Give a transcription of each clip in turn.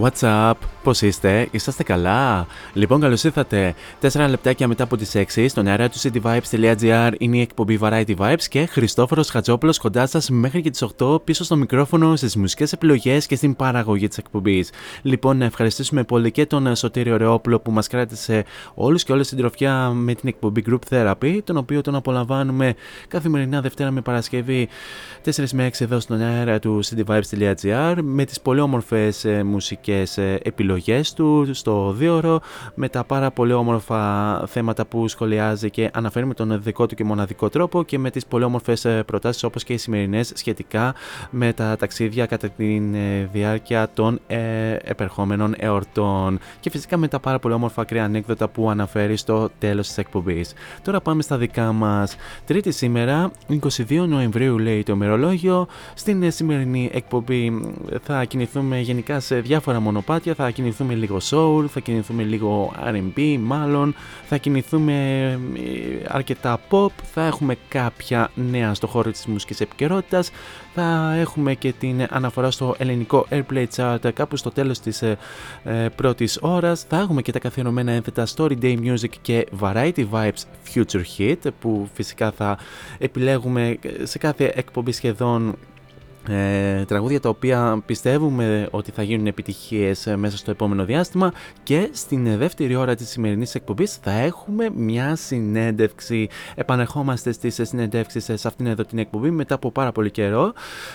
What's up? Πώς είστε, είσαστε καλά; Λοιπόν, καλώς ήρθατε. 4 λεπτάκια μετά από τις 6 στον αέρα του cityvibes.gr είναι η εκπομπή Variety Vibes και Χριστόφορος Χατζόπουλος κοντά σας μέχρι και τις 8 πίσω στο μικρόφωνο, στις μουσικές επιλογές και στην παραγωγή της εκπομπής. Λοιπόν, να ευχαριστήσουμε πολύ και τον Σωτήριο Ρεόπουλο που μας κράτησε όλους και όλες στην τροφιά με την εκπομπή Group Therapy, τον οποίο τον απολαμβάνουμε καθημερινά Δευτέρα με Παρασκευή 4 με 6 εδώ στον αέρα του cityvibes.gr με τις πολύ όμορφες ε, μουσικές ε, επιλογές του στο δίωρο με τα πάρα πολύ όμορφα θέματα που σχολιάζει και αναφέρει με τον δικό του και μοναδικό τρόπο και με τις πολύ όμορφες ε, προτάσεις όπως και οι σημερινές σχετικά με τα ταξίδια κατά τη διάρκεια των ε, επερχόμενων εορτών και φυσικά με τα πάρα πολύ όμορφα ακραία ανέκδοτα που αναφέρει στο τέλος της εκπομπής. Τώρα πάμε στα δικά μας. Τρίτη σήμερα, 22 Νοεμβρίου λέει το ημερολόγιο. Στην ε, σημερινή εκπομπή θα κινηθούμε γενικά σε διάφορα μονοπάτια, θα κινηθούμε λίγο soul, θα κινηθούμε λίγο R&B μάλλον, θα κινηθούμε ε, αρκετά pop, θα έχουμε κάποια νέα στο χώρο της μουσικής επικαιρότητας, θα έχουμε και την αναφορά στο ελληνικό Airplay Chart κάπου στο τέλος της ε, ε, πρώτης ώρας, θα έχουμε και τα καθιερωμένα ένθετα Story Day Music και Variety Vibes Future Hit που φυσικά θα επιλέγουμε σε κάθε εκπομπή σχεδόν ε, τραγούδια τα οποία πιστεύουμε ότι θα γίνουν επιτυχίες ε, μέσα στο επόμενο διάστημα και στην ε, δεύτερη ώρα της σημερινής εκπομπής θα έχουμε μια συνέντευξη. Επανερχόμαστε στις ε, συνεντεύξεις ε, σε αυτήν εδώ την εκπομπή μετά από πάρα πολύ καιρό.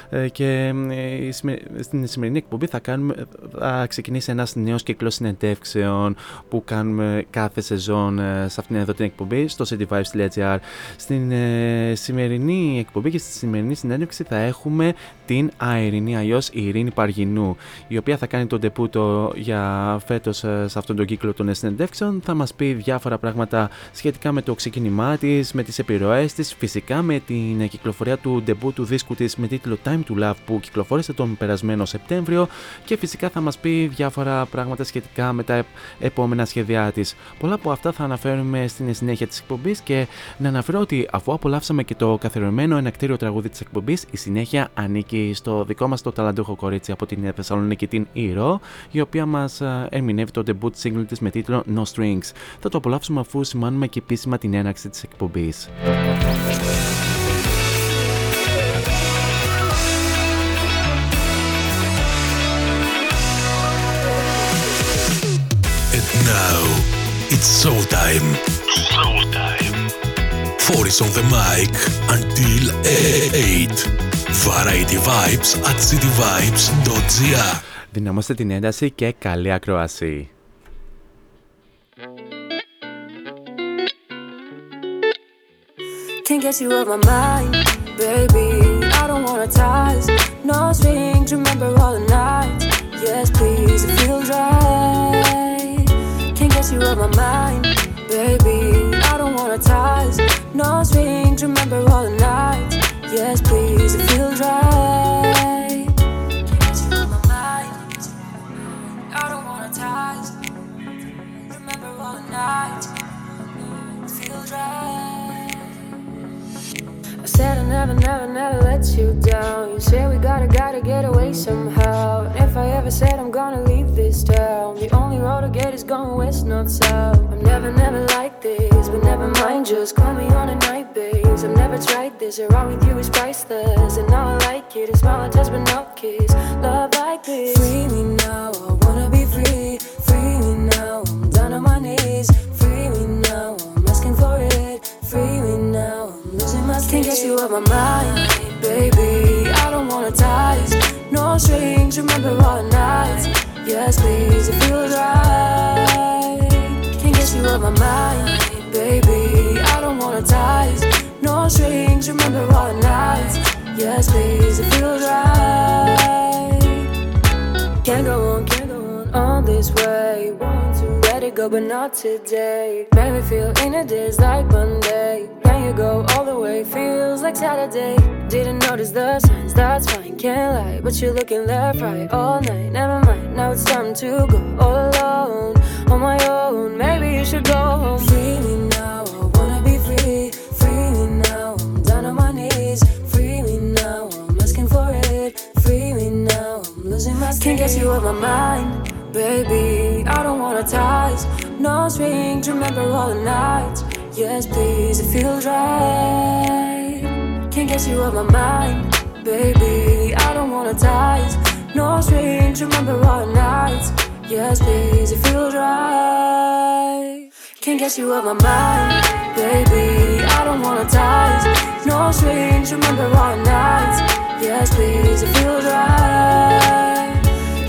Ε, και ε, η σημε- στην σημερινή εκπομπή θα, κάνουμε, θα ξεκινήσει ένας νέος κύκλος συνεντεύξεων που κάνουμε κάθε σεζόν ε, σε αυτήν εδώ την εκπομπή στο cityvibes.gr στην ε, σημερινή εκπομπή και στη σημερινή συνέντευξη θα έχουμε την Αερινή, αλλιώς η Ειρήνη Παργινού, η οποία θα κάνει τον τεπούτο για φέτος ε, σε αυτόν τον κύκλο των συνεντεύξεων. Θα μας πει διάφορα πράγματα σχετικά με το ξεκίνημά της, με τις επιρροές της, φυσικά με την κυκλοφορία του ντεμπού του δίσκου της με τίτλο Time to Love που κυκλοφόρησε τον περασμένο Σεπτέμβριο και φυσικά θα μας πει διάφορα πράγματα σχετικά με τα επόμενα σχέδιά της. Πολλά από αυτά θα αναφέρουμε στην συνέχεια της εκπομπής και να αναφέρω ότι αφού απολαύσαμε και το καθιερωμένο ενακτήριο τραγούδι της εκπομπής, η συνέχεια ανήκει εκεί στο δικό μας το ταλαντούχο κορίτσι από την Θεσσαλονίκη την Ήρω η οποία μας ε, ερμηνεύει το debut single της με τίτλο No Strings. Θα το απολαύσουμε αφού σημάνουμε και επίσημα την έναρξη της εκπομπής. And now it's show time. Show time. 4 is on the mic until 8. Variety Vibes at cityvibes.gr Δυναμώστε την ένταση και καλή ακροασία. Can't get you off my mind, baby. I don't wanna ties, no strings. Remember all the nights. Yes, please, it feels right. Can't get you off my mind, baby. I don't no strings. Remember all the nights. Yes, please, it feels right. Can't you my mind. I don't wanna ties. Remember all the nights. It feels right. Said I never, never, never let you down. You said we gotta, gotta get away somehow. And if I ever said I'm gonna leave this town, the only road to get is going west, not south. I'm never, never like this, but never mind. Just call me on a night, babes. I've never tried this. Around with you is priceless, and now I like it. A smile, touch, but no kiss. Love like this. Free me now, I wanna be free. Get you off my mind, baby. I don't wanna ties, no strings. Remember all the nights. Yes, please, it feels right. Can't get you off my mind, baby. I don't wanna ties, no strings. Remember all the nights. Yes, please, it feels right. Can't go on, can't go on all this way. Want to let it go, but not today. Make me feel in a daze like Monday. You go all the way? Feels like Saturday. Didn't notice the signs, that's fine, can't lie. But you're looking left, right all night. Never mind, now it's time to go all alone. On my own, maybe you should go home. Free me now, I wanna be free. Free me now, I'm down on my knees. Free me now, I'm asking for it. Free me now, I'm losing my Can't get you off my mind, baby. I don't wanna ties, no strings. Remember all the nights. Yes, please, it feels right. Can't get you off my mind, baby. I don't wanna ties, no strings. Remember the nights. Yes, please, it feels right. Can't get you off my mind, baby. I don't wanna ties, no strings. Remember the nights. Yes, please, it feels right.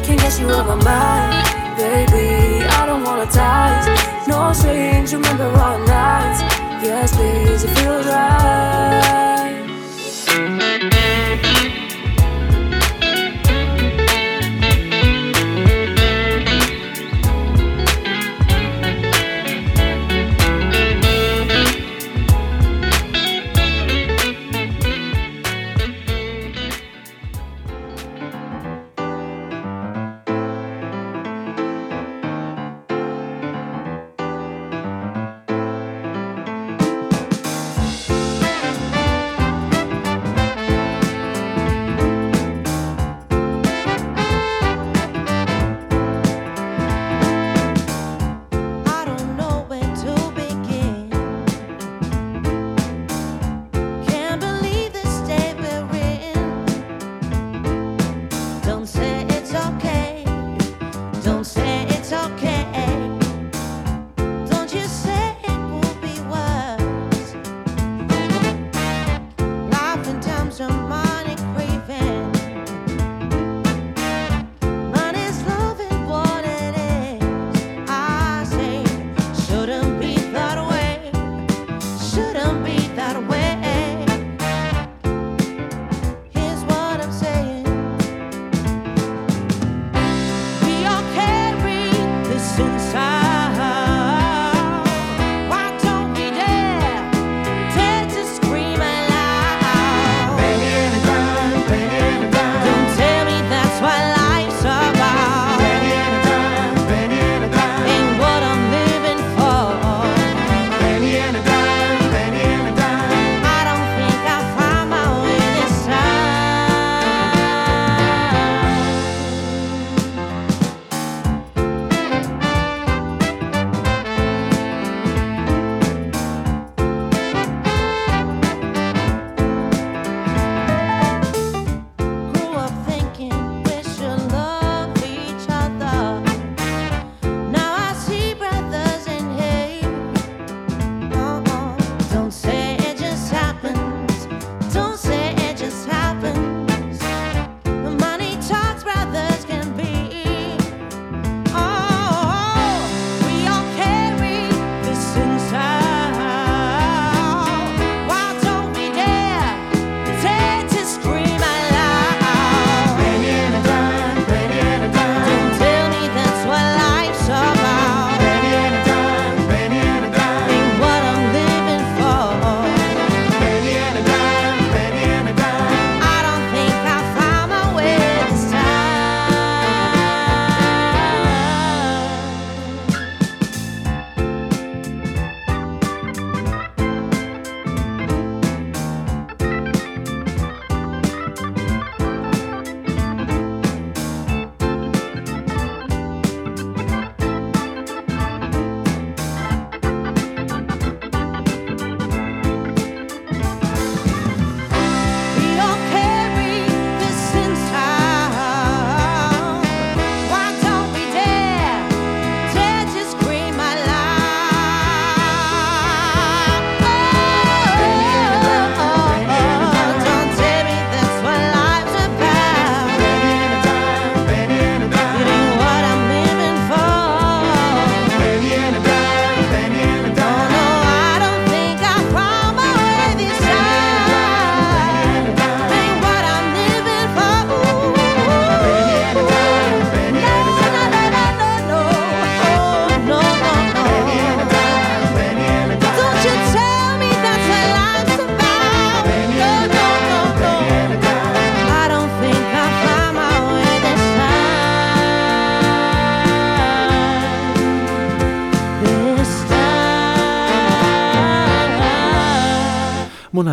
Can't get you off my mind, baby. I don't wanna ties, no strings. Remember our nights. Yes, please, it feels right.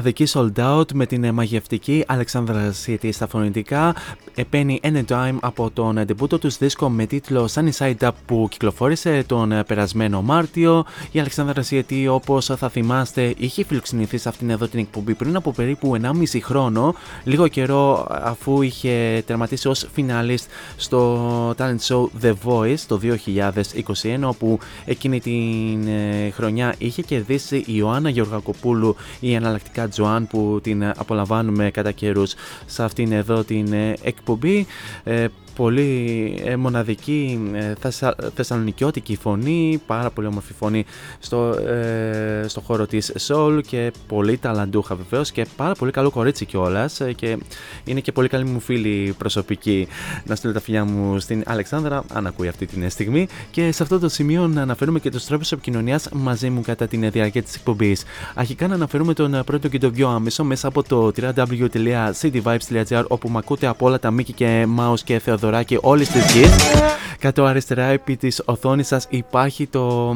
Μοναδική sold out με την μαγευτική Αλεξάνδρα City στα φωνητικά. Επένει Anytime από τον ντεμπούτο τους δίσκο με τίτλο Sunny Side Up που κυκλοφόρησε τον περασμένο Μάρτιο. Η Αλεξάνδρα City, όπως θα θυμάστε, είχε φιλοξενηθεί σε αυτήν εδώ την εκπομπή πριν από περίπου 1,5 χρόνο, λίγο καιρό αφού είχε τερματίσει ως φινάλιστ στο talent show The Voice το 2021, όπου εκείνη την ε, χρονιά είχε κερδίσει η Ιωάννα Γεωργακοπούλου η εναλλακτικά Τζοάν που την απολαμβάνουμε κατά καιρούς σε αυτήν εδώ την ε, εκπομπή. Ε, πολύ ε, μοναδική ε, θεσα, θεσσαλονικιώτικη φωνή, πάρα πολύ όμορφη φωνή στο, ε, στο χώρο της soul και πολύ ταλαντούχα βεβαίως και πάρα πολύ καλό κορίτσι κιόλας ε, και είναι και πολύ καλή μου φίλη προσωπική να στείλω τα φιλιά μου στην Αλεξάνδρα αν ακούει αυτή την στιγμή και σε αυτό το σημείο να αναφέρουμε και τους τρόπους επικοινωνίας μαζί μου κατά την διάρκεια της εκπομπής. Αρχικά να αναφέρουμε τον πρώτο και το πιο άμεσο μέσα από το www.cityvibes.gr όπου με ακούτε από όλα τα Μίκη και Mouse και Θεοδό δωράκι όλη τη γης. Κάτω αριστερά επί της οθόνης σας υπάρχει το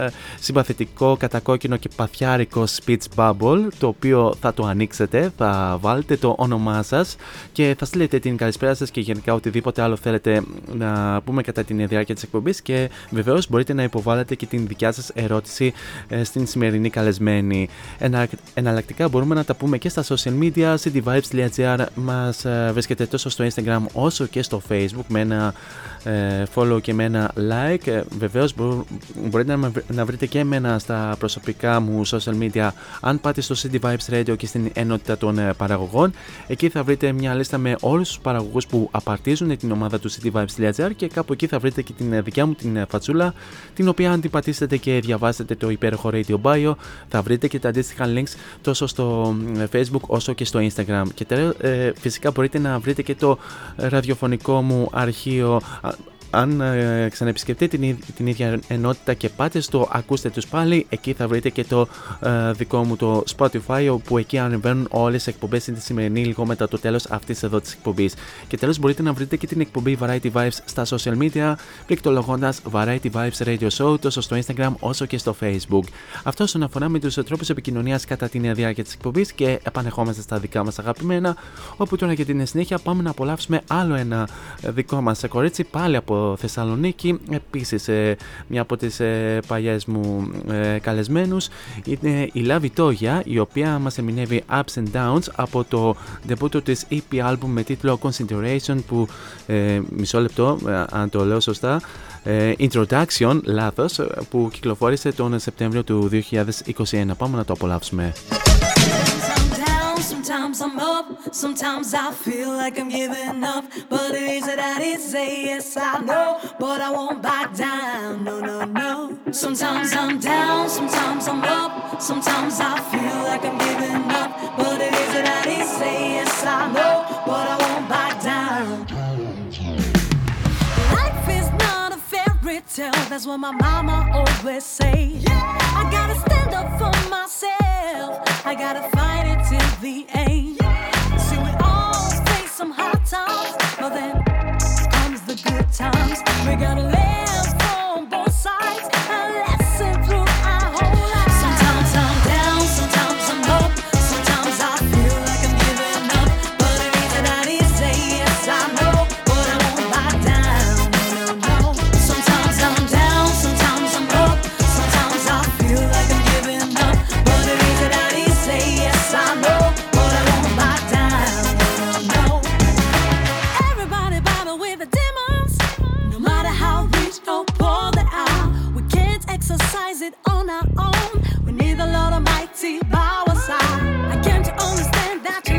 ε, συμπαθητικό κατακόκκινο και παθιάρικο speech bubble το οποίο θα το ανοίξετε, θα βάλετε το όνομά σας και θα στείλετε την καλησπέρα σας και γενικά οτιδήποτε άλλο θέλετε να πούμε κατά την διάρκεια της εκπομπής και βεβαίως μπορείτε να υποβάλλετε και την δικιά σας ερώτηση ε, στην σημερινή καλεσμένη. Ενα, εναλλακτικά μπορούμε να τα πούμε και στα social media, cityvibes.gr μας ε, βρίσκεται τόσο στο Instagram όσο και στο facebook με ένα ε, follow και με ένα like. Ε, Βεβαίως μπορείτε να, να βρείτε και εμένα στα προσωπικά μου social media αν πάτε στο City Vibes Radio και στην ενότητα των ε, παραγωγών. Εκεί θα βρείτε μια λίστα με όλους τους παραγωγούς που απαρτίζουν την ομάδα του cityvibes.gr και κάπου εκεί θα βρείτε και την δικιά μου την φατσούλα την οποία αν την πατήσετε και διαβάσετε το υπέροχο Radio Bio θα βρείτε και τα αντίστοιχα links τόσο στο facebook όσο και στο instagram και τέλος, φυσικά μπορείτε να βρείτε και το ραδιοφωνικό μου αρχείο αν ε, ξαναεπισκεφτείτε την, την ίδια ενότητα και πάτε στο ακούστε τους πάλι, εκεί θα βρείτε και το ε, δικό μου το Spotify, όπου εκεί ανεβαίνουν όλες οι εκπομπές τη σημερινή λίγο μετά το τέλος αυτής εδώ της εκπομπής. Και τέλος μπορείτε να βρείτε και την εκπομπή Variety Vibes στα social media, πληκτρολογώντας Variety Vibes Radio Show τόσο στο Instagram όσο και στο Facebook. Αυτό όσον αφορά με τους τρόπους επικοινωνίας κατά την διάρκεια της εκπομπής και επανεχόμαστε στα δικά μας αγαπημένα, όπου τώρα για την συνέχεια πάμε να απολαύσουμε άλλο ένα δικό μας κορίτσι πάλι από Θεσσαλονίκη. Επίσης ε, μια από τις ε, παλιές μου ε, καλεσμένους είναι η Λάβη Τόγια η οποία μας ερμηνεύει Ups and Downs από το debut της EP album με τίτλο Consideration που μισό λεπτό αν το λέω σωστά Introduction, λάθος, που κυκλοφόρησε τον Σεπτέμβριο του 2021. Πάμε να το απολαύσουμε. Sometimes I'm up, sometimes I feel like I'm giving up. But it is that I say yes, I know. But I won't back down, no, no, no. Sometimes I'm down, sometimes I'm up. Sometimes I feel like I'm giving up. But it is that I say yes, I know. But I won't back down. Tale, that's what my mama always say. Yeah. I gotta stand up for myself. I gotta fight it till the end. See, we all face some hard times, but then comes the good times. We gotta live. how our own. We need the Lord Almighty by our side. I can't understand that you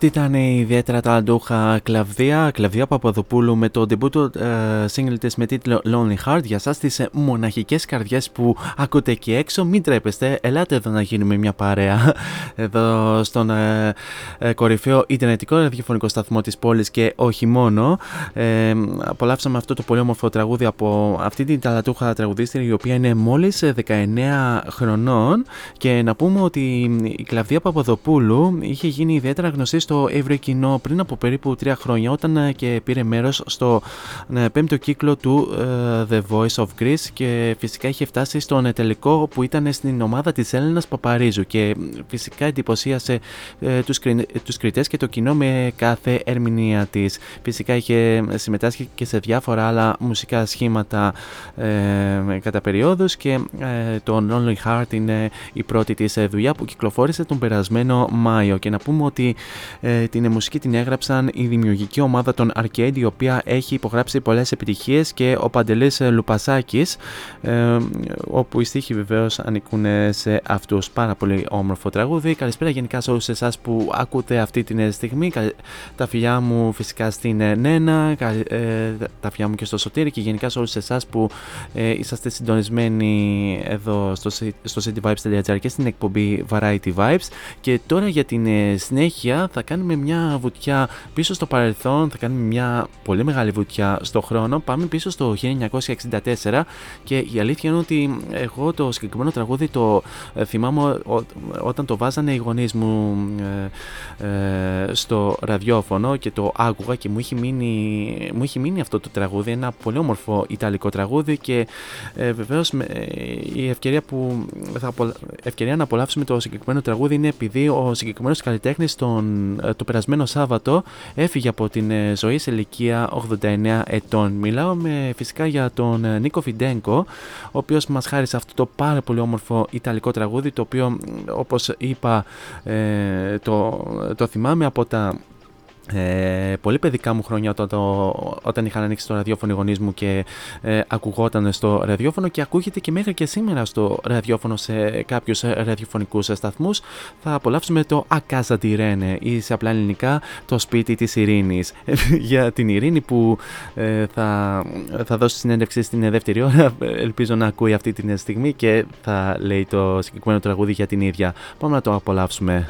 Αυτή ήταν η ιδιαίτερα ταλαντούχα Κλαβδία, Κλαβδία Παπαδοπούλου με το debut του uh, single της με τίτλο Lonely Heart. Για σας τις ε, μοναχικές καρδιές που ακούτε εκεί έξω, μην τρέπεστε, ελάτε εδώ να γίνουμε μια παρέα. Εδώ στον uh, κορυφαίο ιντερνετικό ραδιοφωνικό σταθμό της πόλης και όχι μόνο. Ε, απολαύσαμε αυτό το πολύ όμορφο τραγούδι από αυτή την ταλαντούχα τραγουδίστρια η οποία είναι μόλις 19 χρονών και να πούμε ότι η Κλαβδία Παπαδοπούλου είχε γίνει ιδιαίτερα γνωστή στο ευρύ κοινό πριν από περίπου τρία χρόνια όταν ε, και πήρε μέρος στο ε, πέμπτο κύκλο του ε, The Voice of Greece και φυσικά είχε φτάσει στον τελικό που ήταν στην ομάδα της Έλληνας Παπαρίζου και φυσικά εντυπωσίασε τους, τους κριτές και το κοινό με κάθε ερμηνεία της. Φυσικά είχε συμμετάσχει και σε διάφορα άλλα μουσικά σχήματα ε, κατά περιόδους και ε, το Lonely Heart είναι η πρώτη της δουλειά που κυκλοφόρησε τον περασμένο Μάιο και να πούμε ότι ε, την μουσική την έγραψαν η δημιουργική ομάδα των Arcade, η οποία έχει υπογράψει πολλές επιτυχίες και ο Παντελής Λουπασάκης, ε, όπου οι στίχοι βεβαίως ανήκουν σε αυτούς. Πάρα πολύ όμορφο τραγούδι. Καλησπέρα γενικά σε όλους εσάς που ακούτε αυτή την στιγμή. Τα φιλιά μου φυσικά στην Νένα, ε, τα φιλιά μου και στο Σωτήρι και γενικά σε όλους εσάς που ε, είσαστε συντονισμένοι εδώ στο, στο cityvibes.gr και στην εκπομπή Variety Vibes. Και τώρα για την συνέχεια σήμερα θα κάνουμε μια βουτιά πίσω στο παρελθόν, θα κάνουμε μια πολύ μεγάλη βουτιά στο χρόνο. Πάμε πίσω στο 1964 και η αλήθεια είναι ότι εγώ το συγκεκριμένο τραγούδι το ε, θυμάμαι όταν το βάζανε οι γονείς μου ε, ε, στο ραδιόφωνο και το άκουγα και μου είχε, μείνει, μου είχε μείνει αυτό το τραγούδι, ένα πολύ όμορφο ιταλικό τραγούδι και ε, βεβαίως η ευκαιρία, που θα ευκαιρία να απολαύσουμε το συγκεκριμένο τραγούδι είναι επειδή ο συγκεκριμένος καλλιτέχνης το περασμένο Σάββατο έφυγε από την ζωή σε ηλικία 89 ετών. Μιλάω με, φυσικά για τον Νίκο Φιντέγκο, ο οποίος μας χάρισε αυτό το πάρα πολύ όμορφο ιταλικό τραγούδι, το οποίο όπως είπα ε, το, το θυμάμαι από τα ε, πολύ παιδικά μου χρόνια όταν, το, όταν είχαν ανοίξει το ραδιόφωνο οι γονείς μου και ε, ακουγόταν στο ραδιόφωνο και ακούγεται και μέχρι και σήμερα στο ραδιόφωνο σε κάποιους ραδιοφωνικούς σταθμούς. Θα απολαύσουμε το Ακάζα τη Ρένε ή σε απλά ελληνικά το σπίτι της ειρήνης για την ειρήνη που ε, θα, θα δώσει συνέντευξη στην δεύτερη ώρα ελπίζω να ακούει αυτή τη στιγμή και θα λέει το συγκεκριμένο τραγούδι για την ίδια. Πάμε να το απολαύσουμε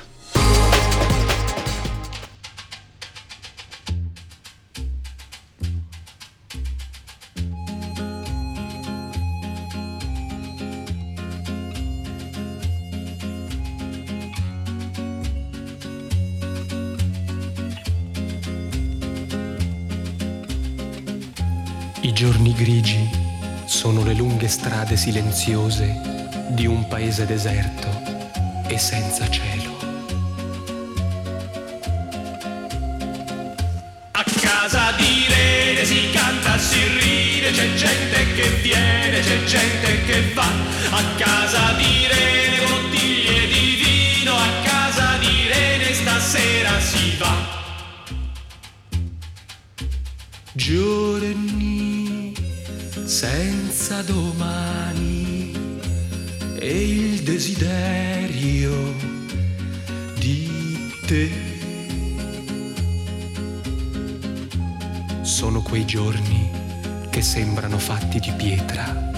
giorni grigi sono le lunghe strade silenziose di un paese deserto e senza cielo. A casa di Rene si canta, si ride, c'è gente che viene, c'è gente che va. A casa di Rene bottiglie di vino, a casa di Rene stasera si va. Giorni senza domani e il desiderio di te. Sono quei giorni che sembrano fatti di pietra,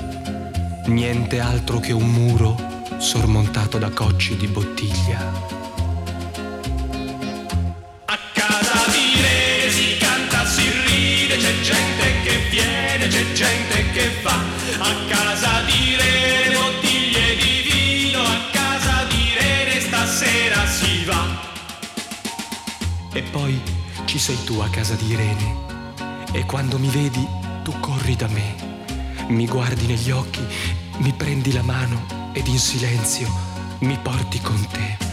niente altro che un muro sormontato da cocci di bottiglia c'è gente che va a casa di Rene, bottiglie di vino, a casa di Rene stasera si va. E poi ci sei tu a casa di Irene e quando mi vedi tu corri da me, mi guardi negli occhi, mi prendi la mano ed in silenzio mi porti con te.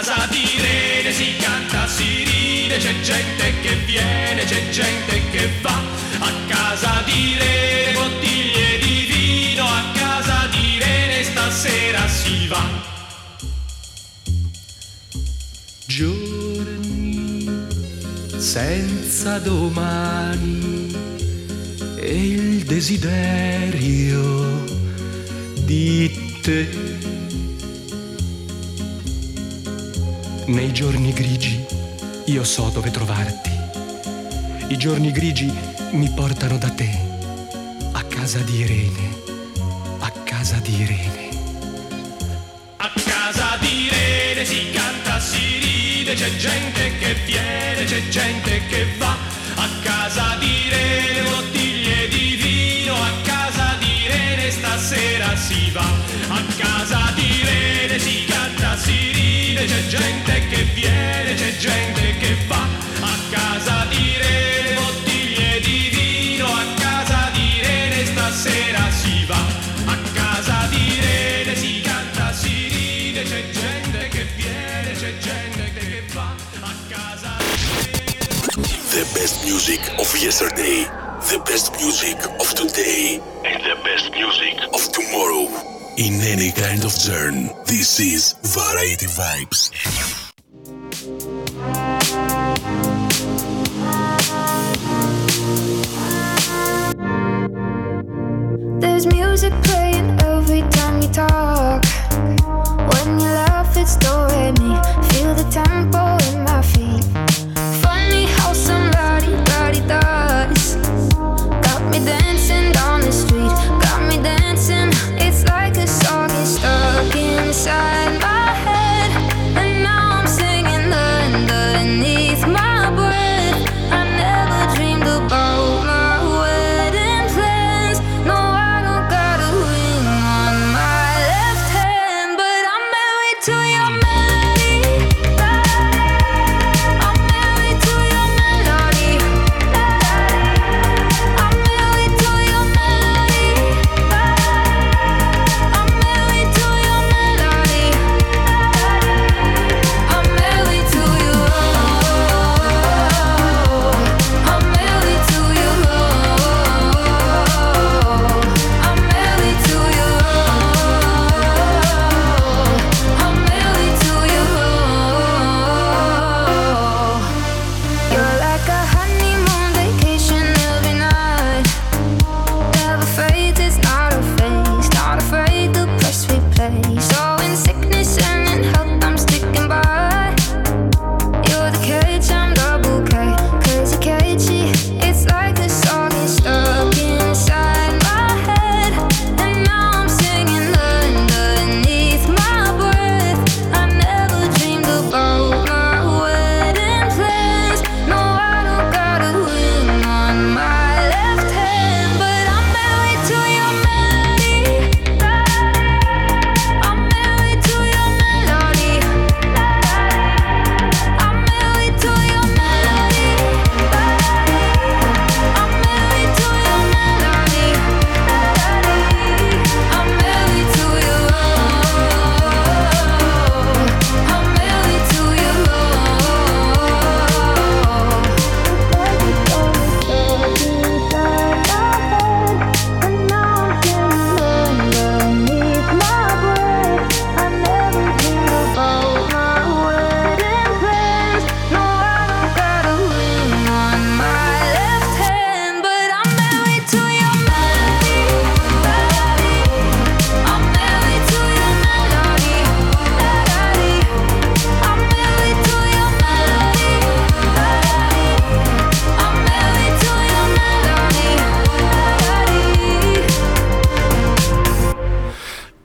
Casa di Irene si canta, si ride, c'è gente che viene, c'è gente che va a casa di Rene, bottiglie di vino, a casa di Rene stasera si va. Giorni senza domani e il desiderio di te. Nei giorni grigi io so dove trovarti. I giorni grigi mi portano da te, a casa di Irene, a casa di Irene. A casa di Irene si canta, si ride, c'è gente che viene, c'è gente che va. A casa di Irene, bottiglie di vino, a casa di Irene stasera si va. A casa di Irene si canta, si ride, c'è gente che viene, c'è gente che va. A casa di Irene, bottiglie sera si va a casa di Rene, si canta, si ride, c'è gente che viene, c'è gente che va a casa di Rene. The best music of yesterday, the best music of today, and the best music of tomorrow. In any kind of journey, this is Variety Vibes. There's music playing every time you talk. When you laugh, it's do me. Feel the tempo in my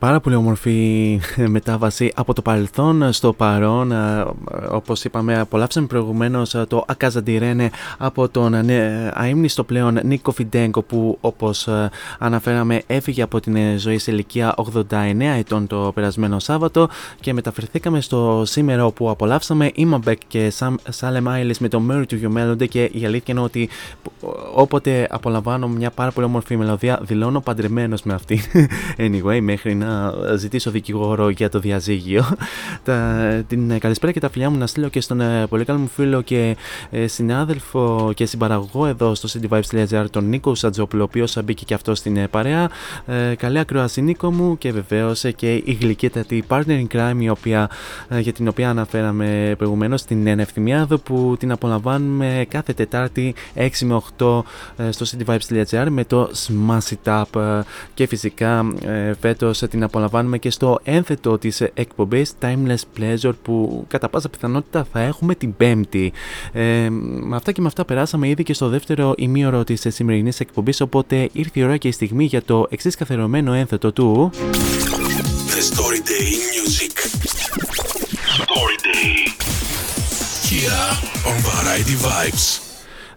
πάρα πολύ όμορφη μετάβαση από το παρελθόν στο παρόν. Όπως είπαμε, απολαύσαμε προηγουμένως το Ακαζαντιρένε από τον αείμνηστο πλέον Νίκο Φιντέγκο που όπως αναφέραμε έφυγε από την ζωή σε ηλικία 89 ετών το περασμένο Σάββατο και μεταφερθήκαμε στο σήμερα όπου απολαύσαμε Ιμαμπεκ και Σάλε Μάιλις με το Mary to You Melody και η αλήθεια είναι ότι όποτε απολαμβάνω μια πάρα πολύ όμορφη μελωδία δηλώνω παντρεμένος με αυτή anyway μέχρι να ζητήσω δικηγόρο για το διαζύγιο. Τα, την καλησπέρα και τα φιλιά μου να στείλω και στον ε, πολύ καλό μου φίλο και ε, συνάδελφο και συμπαραγωγό εδώ στο cityvibes.gr τον Νίκο Σατζόπουλο ο οποίος μπήκε και αυτός στην ε, παρέα. Ε, καλή ακροασία Νίκο μου και βεβαίως και η γλυκύτατη partner in crime η οποία, για την οποία αναφέραμε προηγουμένως την Ενευθυμιάδο που την απολαμβάνουμε κάθε Τετάρτη 6 με 8 στο cityvibes.gr με το Smash It Up. Και φυσικά φέτος την απολαμβάνουμε και στο ένθετο της εκπομπής Timeless Pleasure που κατά πάσα πιθανότητα θα έχουμε την Πέμπτη. Ε, με αυτά και με αυτά περάσαμε ήδη και στο δεύτερο ημίωρο της σημερινής εκπομπής οπότε ήρθε η ώρα και η στιγμή για το εξής καθερωμένο ένθετο του... The Story Day Music. Story Day Here on Variety Vibes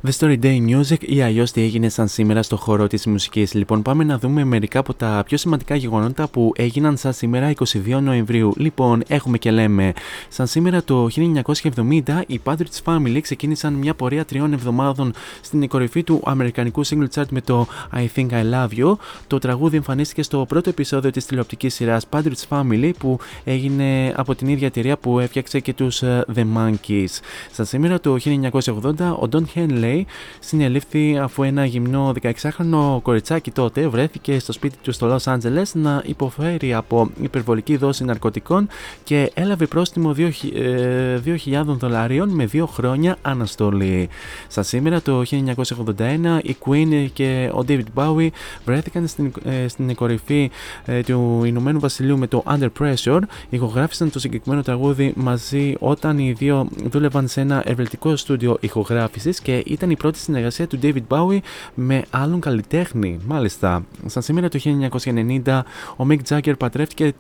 The Story Day Music ή αλλιώς τι έγινε σαν σήμερα στο χώρο της μουσικής. Λοιπόν, πάμε να δούμε μερικά από τα πιο σημαντικά γεγονότα που έγιναν σαν σήμερα 22 Νοεμβρίου. Λοιπόν, έχουμε και λέμε, σαν σήμερα το 1970 οι Patriots Family ξεκίνησαν μια πορεία τριών εβδομάδων στην κορυφή του Αμερικανικού single chart με το I Think I Love You. Το τραγούδι εμφανίστηκε στο πρώτο επεισόδιο της τηλεοπτικής σειράς Patriots Family που έγινε από την ίδια εταιρεία που έφτιαξε και τους ε, The Monkeys. Σαν σήμερα το 1980 ο Don Henley συνελήφθη αφού ένα γυμνό 16χρονο κοριτσάκι τότε βρέθηκε στο σπίτι του στο Los Angeles να υποφέρει από υπερβολική δόση ναρκωτικών και έλαβε πρόστιμο 2.000 ε, δολαρίων με δύο χρόνια αναστολή. Στα σήμερα το 1981 η Queen και ο David Bowie βρέθηκαν στην, ε, στην κορυφή ε, του Ηνωμένου Βασιλείου με το Under Pressure. Ηχογράφησαν το συγκεκριμένο τραγούδι μαζί όταν οι δύο δούλευαν σε ένα ευρετικό στούντιο ηχογράφησης και ήταν η πρώτη συνεργασία του David Bowie με άλλον καλλιτέχνη. Μάλιστα, σαν σήμερα το 1990 ο Mick Jagger πατρεύτηκε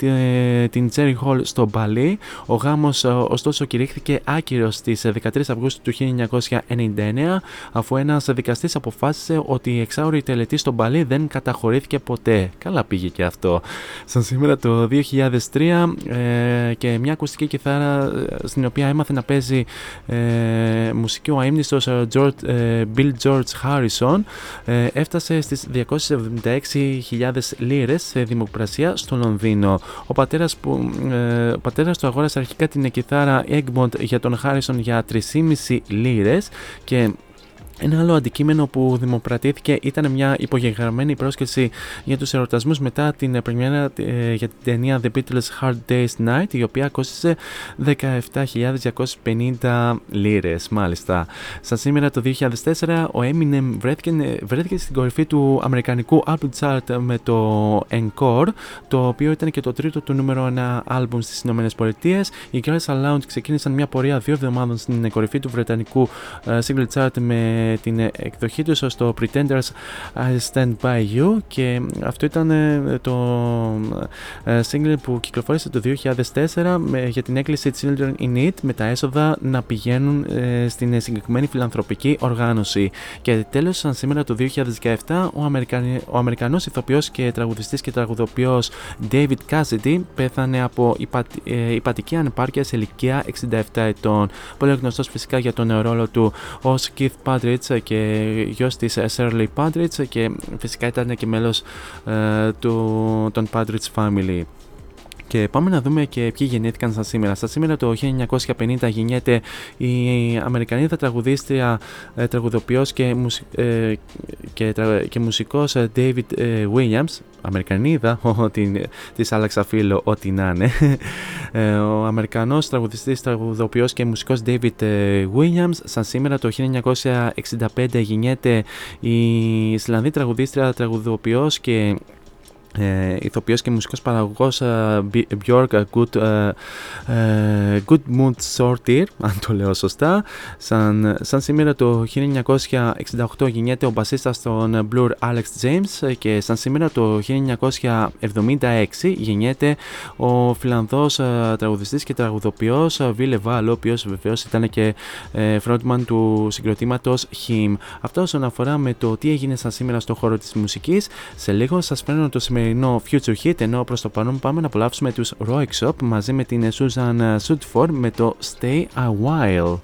την Cherry Hall στο Μπαλί. Ο γάμος ωστόσο κηρύχθηκε άκυρος στις 13 Αυγούστου του 1999 αφού ένας δικαστής αποφάσισε ότι η εξάωρη τελετή στο Μπαλί δεν καταχωρήθηκε ποτέ. Καλά πήγε και αυτό. Σαν σήμερα το 2003 ε, και μια ακουστική κιθάρα ε, στην οποία έμαθε να παίζει ε, μουσική ο αείμνηστος George ε, Bill George Harrison ε, έφτασε στις 276.000 λίρες σε δημοκρασία στο Λονδίνο. Ο πατέρας, που, ε, ο πατέρας του αγόρασε αρχικά την κιθάρα Egmont για τον Harrison για 3,5 λίρες και ένα άλλο αντικείμενο που δημοπρατήθηκε ήταν μια υπογεγραμμένη πρόσκληση για τους ερωτασμούς μετά την πρεμιέρα ε, για την ταινία The Beatles Hard Day's Night η οποία κόστησε 17.250 λίρες μάλιστα. Σαν σήμερα το 2004 ο Eminem βρέθηκε, βρέθηκε στην κορυφή του αμερικανικού album chart με το Encore το οποίο ήταν και το τρίτο του νούμερο 1 album στις Ηνωμένες Πολιτείες. Οι Girls Aloud ξεκίνησαν μια πορεία δύο εβδομάδων στην κορυφή του βρετανικού ε, single chart με την εκδοχή τους στο Pretenders I Stand By You και αυτό ήταν ε, το ε, single που κυκλοφόρησε το 2004 για την έκκληση Children in Need με τα έσοδα να πηγαίνουν ε, στην συγκεκριμένη φιλανθρωπική οργάνωση. Και τέλος, σαν σήμερα το 2017, ο, Αμερικανι... ο Αμερικανός ηθοποιός και τραγουδιστής και τραγουδοποιός David Cassidy πέθανε από υπατική ανεπάρκεια σε ηλικία 67 ετών. Πολύ γνωστός φυσικά για τον ρόλο του ως Keith Patrick και γιος της Shirley Padrich και φυσικά ήταν και μέλος ε, του, των Padrich Family. Και πάμε να δούμε και ποιοι γεννήθηκαν σαν σήμερα. Στα σήμερα το 1950 γεννιέται η Αμερικανίδα τραγουδίστρια, ε, τραγουδοποιός και, ε, και, και μουσικός ε, David Williams. Αμερικανίδα, ότι της άλλαξα φίλο, ό,τι να είναι. Ο Αμερικανός τραγουδιστής, τραγουδοποιός και μουσικός David Williams. Σαν σήμερα το 1965 γεννιέται η Ισλανδή τραγουδίστρια, τραγουδοποιός και ε, ηθοποιός και μουσικός παραγωγός ε, Björk Good, ε, ε, Good Mood Sortir αν το λέω σωστά. Σαν, σαν σήμερα το 1968 γεννιέται ο μπασίστας των Blur Alex James και σαν σήμερα το 1976 γεννιέται ο Φιλανδός ε, τραγουδιστής και τραγουδοποιός Ville Val ο οποίος βεβαίως ήταν και ε, frontman του συγκροτήματος Him αυτό όσον αφορά με το τι έγινε σαν σήμερα στο χώρο της μουσικής σε λίγο σας φέρνω το σημερινό σημερινό Future Hit ενώ προς το παρόν πάμε να απολαύσουμε τους Roy Shop μαζί με την Susan Sudford με το Stay a While.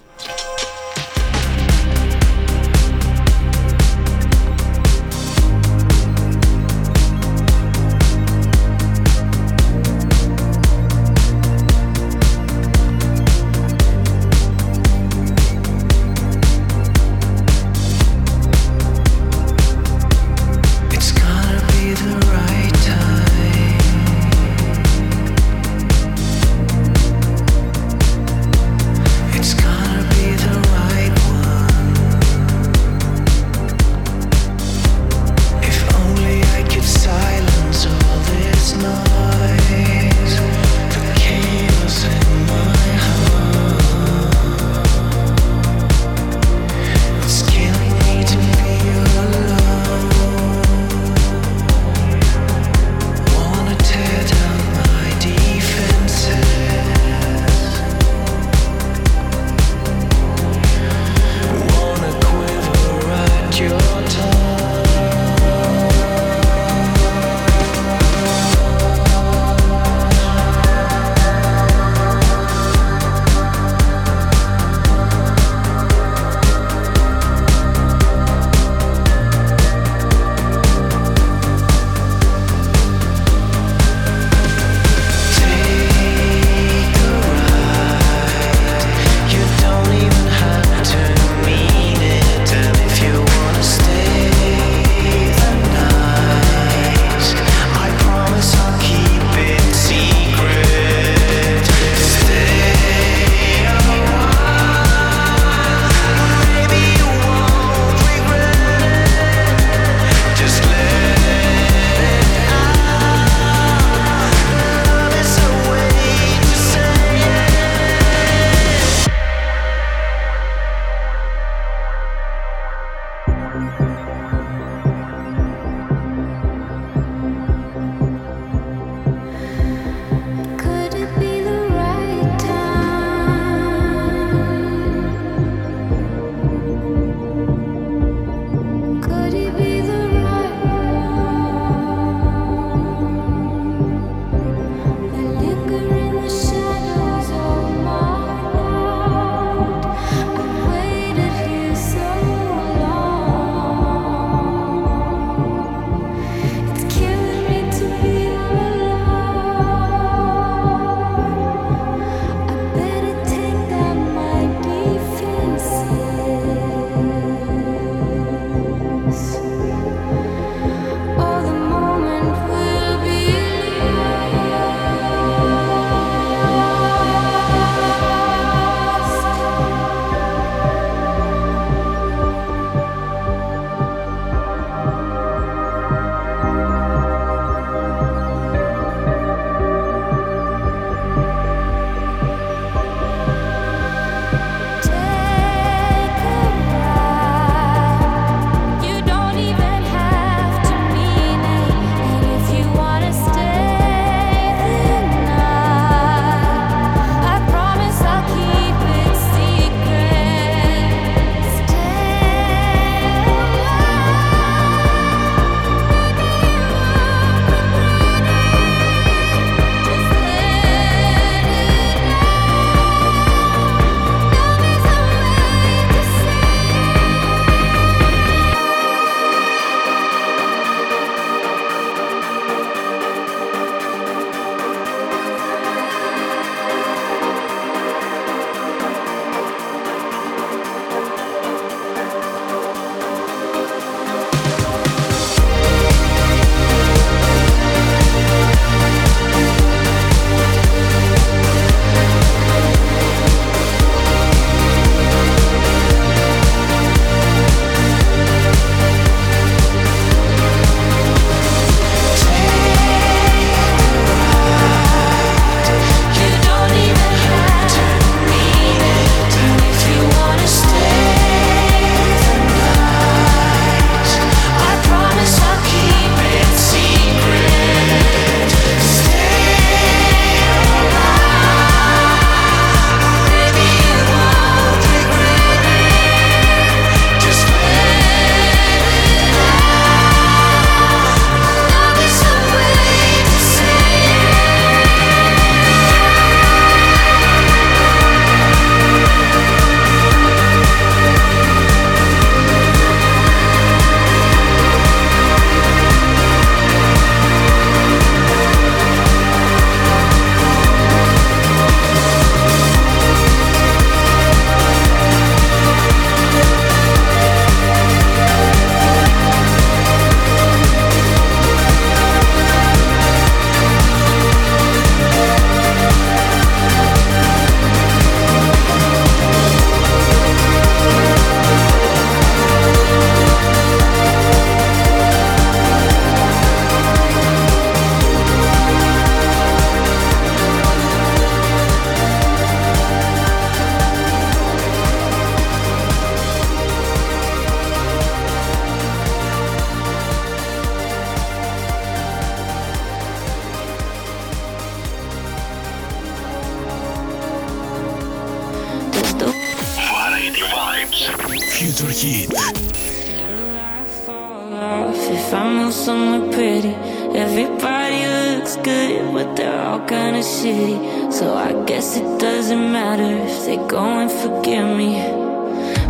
Everybody looks good, but they're all kinda shitty. So I guess it doesn't matter if they go and forgive me.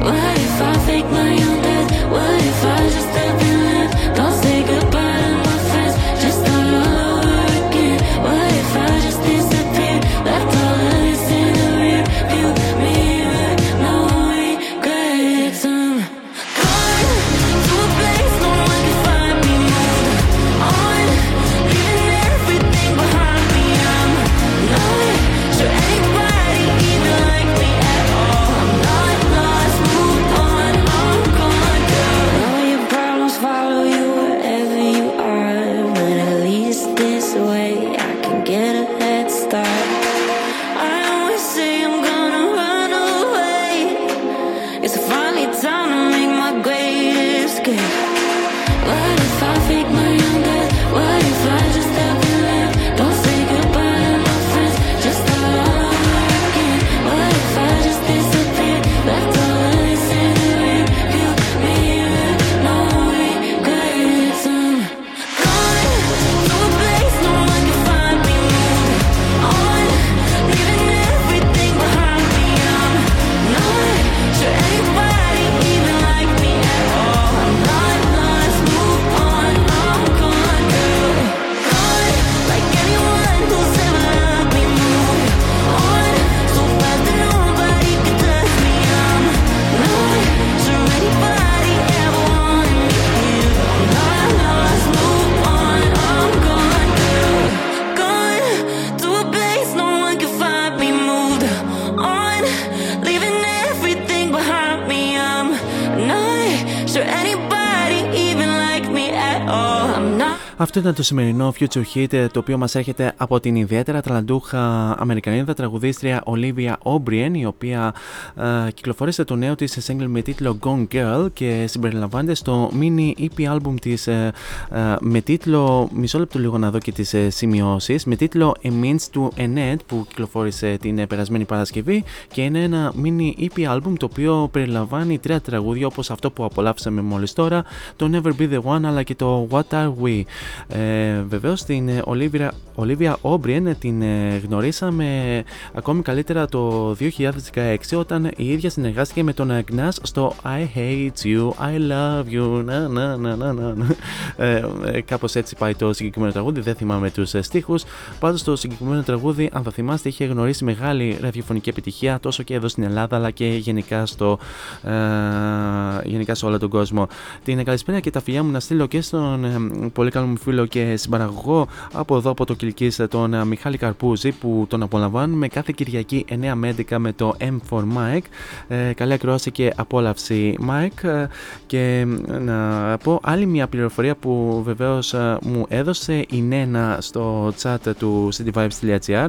What if I fake my own death? What if I just Αυτό ήταν το σημερινό Future Hit ε, το οποίο μας έρχεται από την ιδιαίτερα ταλαντούχα Αμερικανίδα τραγουδίστρια Olivia O'Brien η οποία ε, κυκλοφόρησε το νέο της single με τίτλο Gone Girl και συμπεριλαμβάνεται στο mini EP album της ε, ε, με τίτλο μισό λεπτό λίγο να δω και τις ε, σημειώσεις με τίτλο A Means to an End που κυκλοφόρησε την ε, περασμένη Παρασκευή και είναι ένα mini EP album το οποίο περιλαμβάνει τρία τραγούδια όπως αυτό που απολαύσαμε μόλις τώρα το Never Be The One αλλά και το What Are We ε, βεβαίως την ε, Olivia, Olivia O'Brien ε, την ε, γνωρίσαμε ακόμη καλύτερα το 2016 όταν η ίδια συνεργάστηκε με τον Agnes στο I Hate You, I Love You να, να, να, να, να. Ε, ε, κάπως έτσι πάει το συγκεκριμένο τραγούδι δεν θυμάμαι τους ε, στίχους πάντως το συγκεκριμένο τραγούδι αν θα θυμάστε είχε γνωρίσει μεγάλη ραδιοφωνική επιτυχία τόσο και εδώ στην Ελλάδα αλλά και γενικά, στο, ε, γενικά σε όλο τον κόσμο την καλησπέρα και τα φιλιά μου να στείλω και στον ε, πολύ καλό μου φίλο και συμπαραγωγό από εδώ από το Κιλκής τον ε, Μιχάλη Καρπούζη που τον απολαμβάνουμε κάθε Κυριακή 9 με 11 με το M4 Mike. Ε, καλή ακρόαση και απόλαυση Mike. Ε, και ε, να πω άλλη μια πληροφορία που βεβαίως ε, μου έδωσε η Νένα στο chat του cityvibes.gr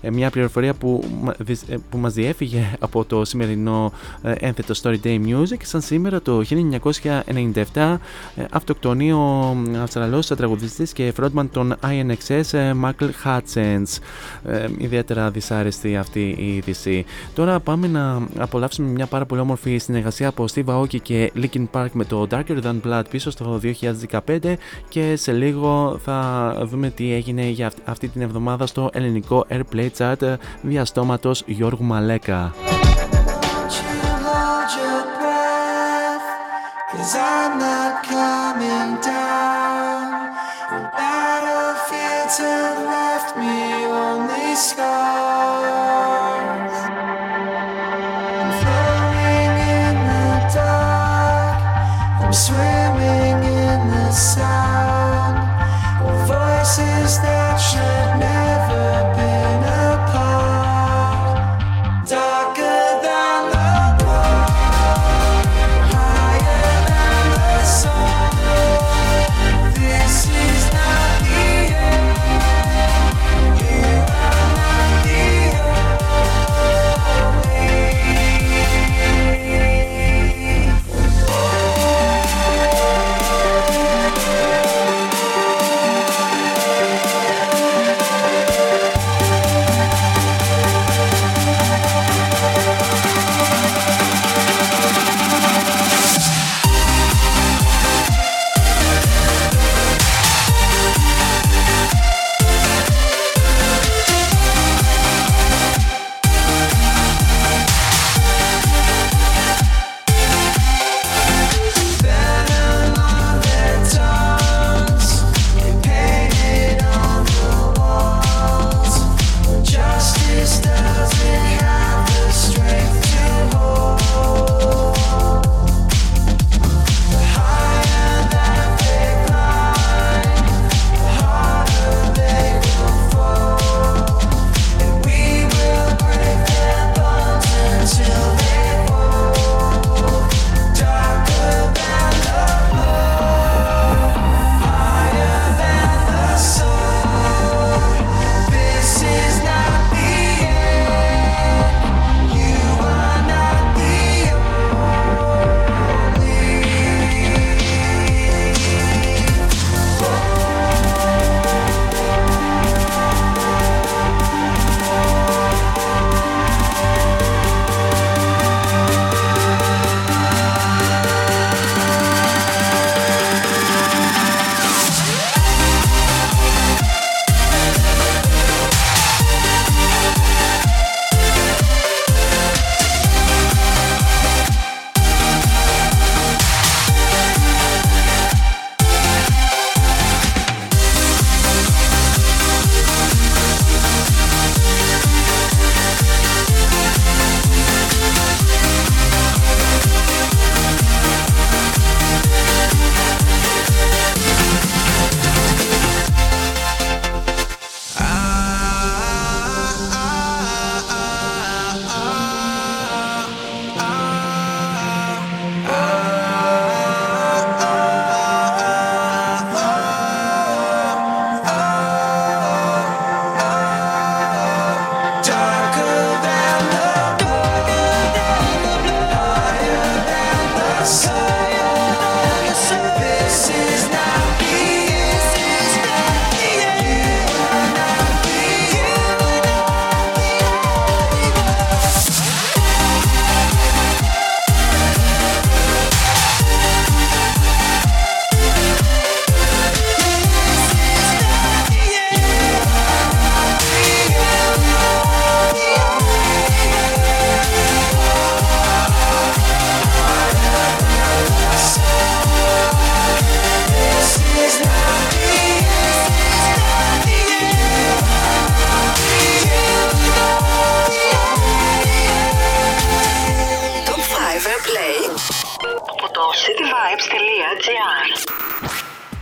ε, μια πληροφορία που, μα- δυσ- ε, που μας διέφυγε από το σημερινό ε, ένθετο Story Day Music σαν σήμερα το 1997 ε, αυτοκτονεί ο ε, Αυστραλός τραγουδιστής και frontman των INXS ε, Michael Hutchins ε, ιδιαίτερα δυσάρεστη αυτή η είδηση. Τώρα πάμε να απολαύσουμε μια πάρα πολύ όμορφη συνεργασία από Steve Aoki και Linkin Park με το Darker Than Blood πίσω στο 2015 και σε λίγο θα δούμε τι έγινε για αυ- αυτή την εβδομάδα στο ελληνικό Airplay Chart ε, διαστόματος Γιώργου Μαλέκα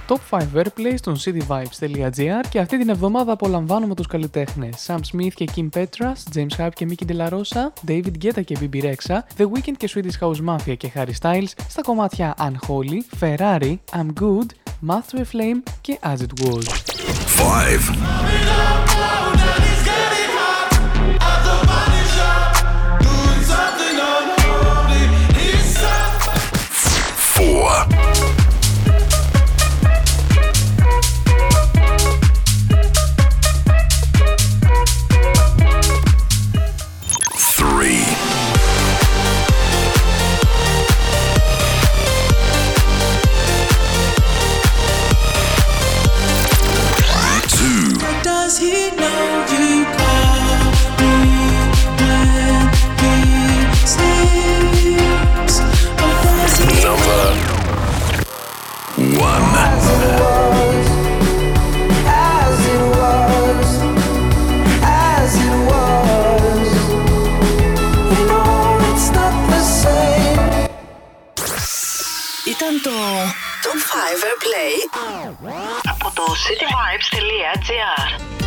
Top 5 Airplays των cityvibes.gr και αυτή την εβδομάδα απολαμβάνουμε τους καλλιτέχνες Sam Smith και Kim Petras, James Hype και Mickey Delarosa, David Guetta και BB Rexha, The Weeknd και Swedish House Mafia και Harry Styles στα κομμάτια Unholy, Ferrari, I'm Good, Math to a Flame και As It Was. το Top Play από το cityvibes.gr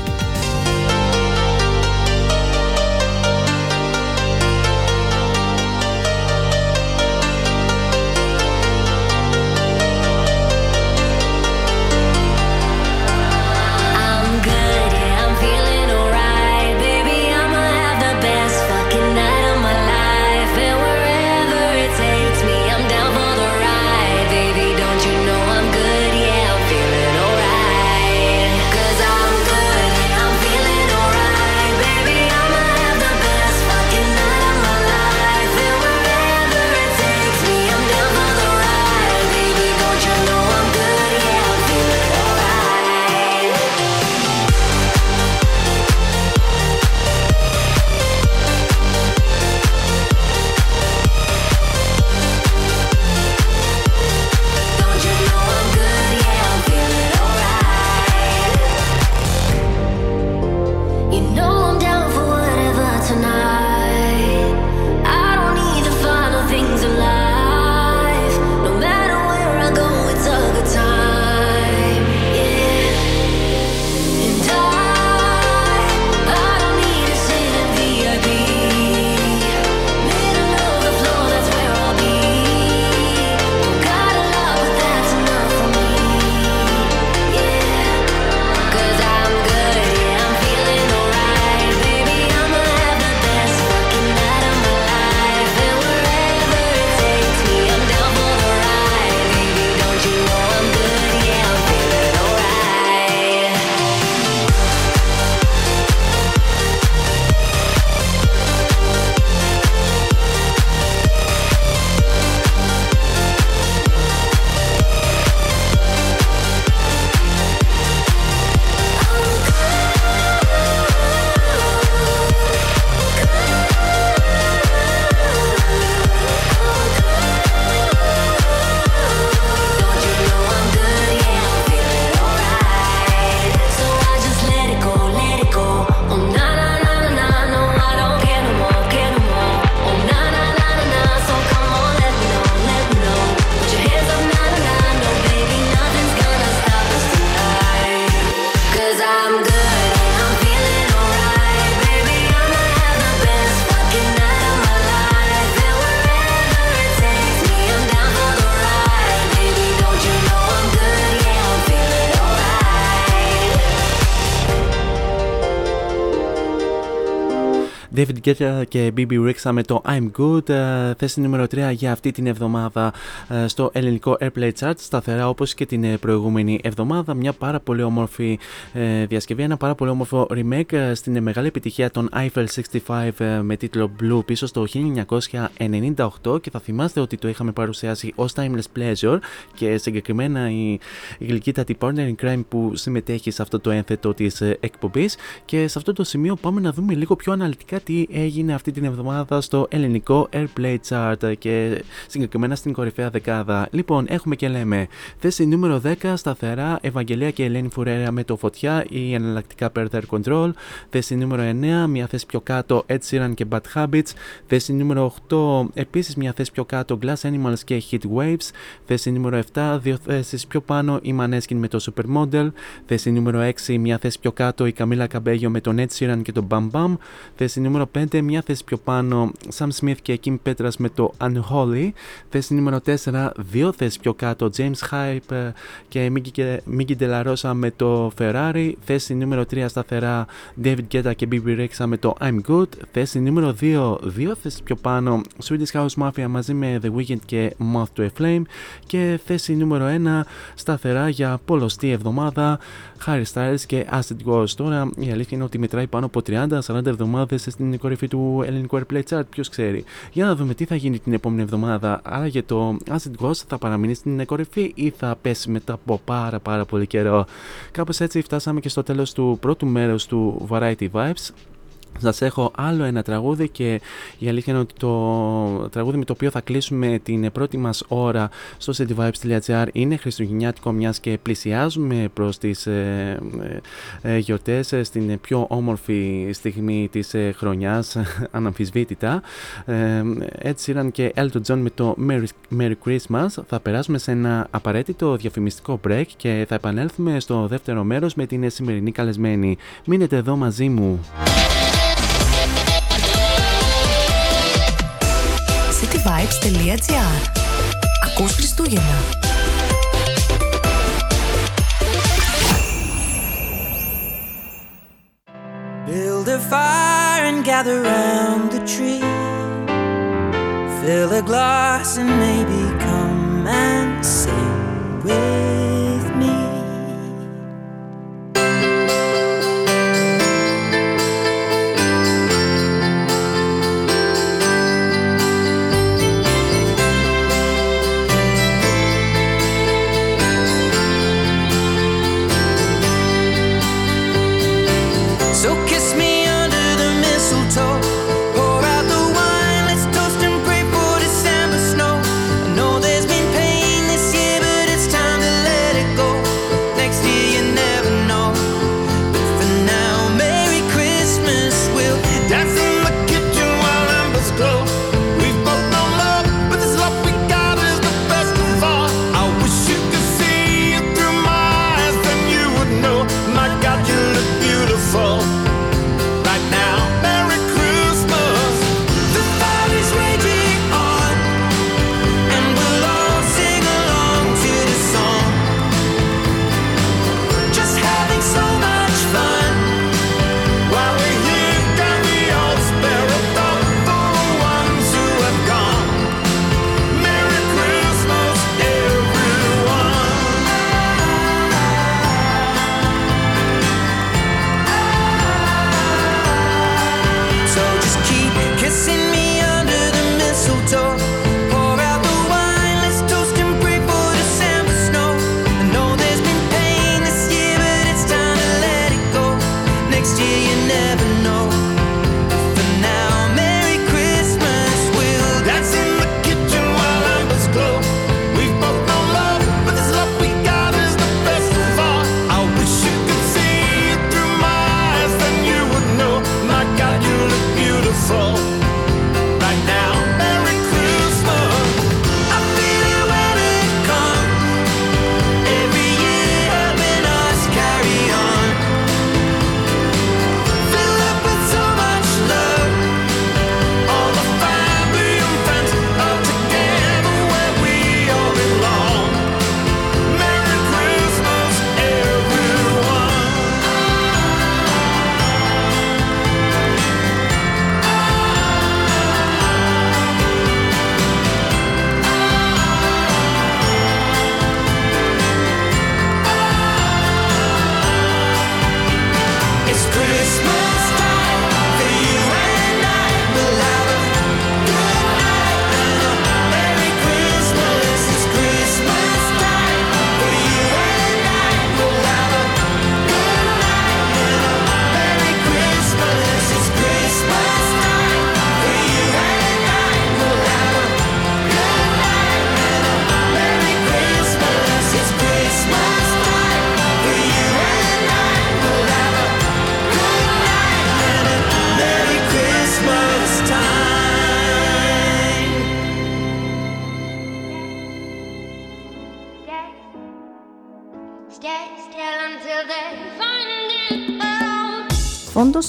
David Και BB Rixa με το I'm Good. Ε, θέση νούμερο 3 για αυτή την εβδομάδα ε, στο ελληνικό Airplay Chart. Σταθερά όπως και την ε, προηγούμενη εβδομάδα. Μια πάρα πολύ όμορφη διασκευή, ένα πάρα πολύ όμορφο remake στην μεγάλη επιτυχία των Eiffel 65 με τίτλο Blue πίσω στο 1998 και θα θυμάστε ότι το είχαμε παρουσιάσει ως Timeless Pleasure και συγκεκριμένα η, η γλυκύτατη Partner in Crime που συμμετέχει σε αυτό το ένθετο της εκπομπής. Και σε αυτό το σημείο πάμε να δούμε λίγο πιο αναλυτικά τι έγινε αυτή την εβδομάδα στο ελληνικό Airplay Chart και συγκεκριμένα στην κορυφαία δεκάδα. Λοιπόν, έχουμε και λέμε θέση νούμερο 10 σταθερά Ευαγγελία και Ελένη Φουρέρα με το φωτιά ή εναλλακτικά Perther Control. Θέση νούμερο 9, μια θέση πιο κάτω Ed Sheeran και Bad Habits. Θέση νούμερο 8, επίσης μια θέση πιο κάτω Glass Animals και Heat Waves. Θέση νούμερο 7, δύο θέσεις πιο πάνω η Maneskin με το Supermodel. Θέση νούμερο 6, μια θέση πιο κάτω η Camila Cabello με τον Ed Sheeran και τον Bam Bam. Θέση νούμερο 5, μια θέση πιο πάνω Sam Smith και Kim Petras με το Unholy. Θέση νούμερο 4, δύο θέσεις πιο κάτω James Hype και Miggy Delarosa με το Ferrari. Θέση νούμερο 3 σταθερά David Guetta και BB Rexha με το I'm Good. Θέση νούμερο 2, δύο θέσεις πιο πάνω Swedish House Mafia μαζί με The Weeknd και Moth to a Flame. Και θέση νούμερο 1 σταθερά για πολλωστή εβδομάδα Harry Styles και Acid Wars. Τώρα η αλήθεια είναι ότι μετράει πάνω από 30-40 εβδομάδες στην κορυφή του ελληνικού Airplay Chart. Ποιος ξέρει. Για να δούμε τι θα γίνει την επόμενη εβδομάδα. Άρα για το Acid Wars θα παραμείνει στην κορυφή ή θα πέσει μετά από πάρα πάρα πολύ καιρό. Κάπως έτσι φτάσαμε και στο τέλος του πρώτου μέρους του Variety Vibes. Σας έχω άλλο ένα τραγούδι και η αλήθεια είναι ότι το τραγούδι με το οποίο θα κλείσουμε την πρώτη μας ώρα στο cityvibes.gr είναι χριστουγεννιάτικο μιας και πλησιάζουμε προς τις ε, ε, ε, γιορτές στην πιο όμορφη στιγμή της ε, χρονιάς, αναμφισβήτητα. Ε, έτσι ήταν και Elton John με το Merry, Merry Christmas. Θα περάσουμε σε ένα απαραίτητο διαφημιστικό break και θα επανέλθουμε στο δεύτερο μέρος με την σημερινή καλεσμένη. Μείνετε εδώ μαζί μου. cityvibes.gr Ακούς Χριστούγεννα. Build a fire and gather round the tree. Fill a glass and maybe come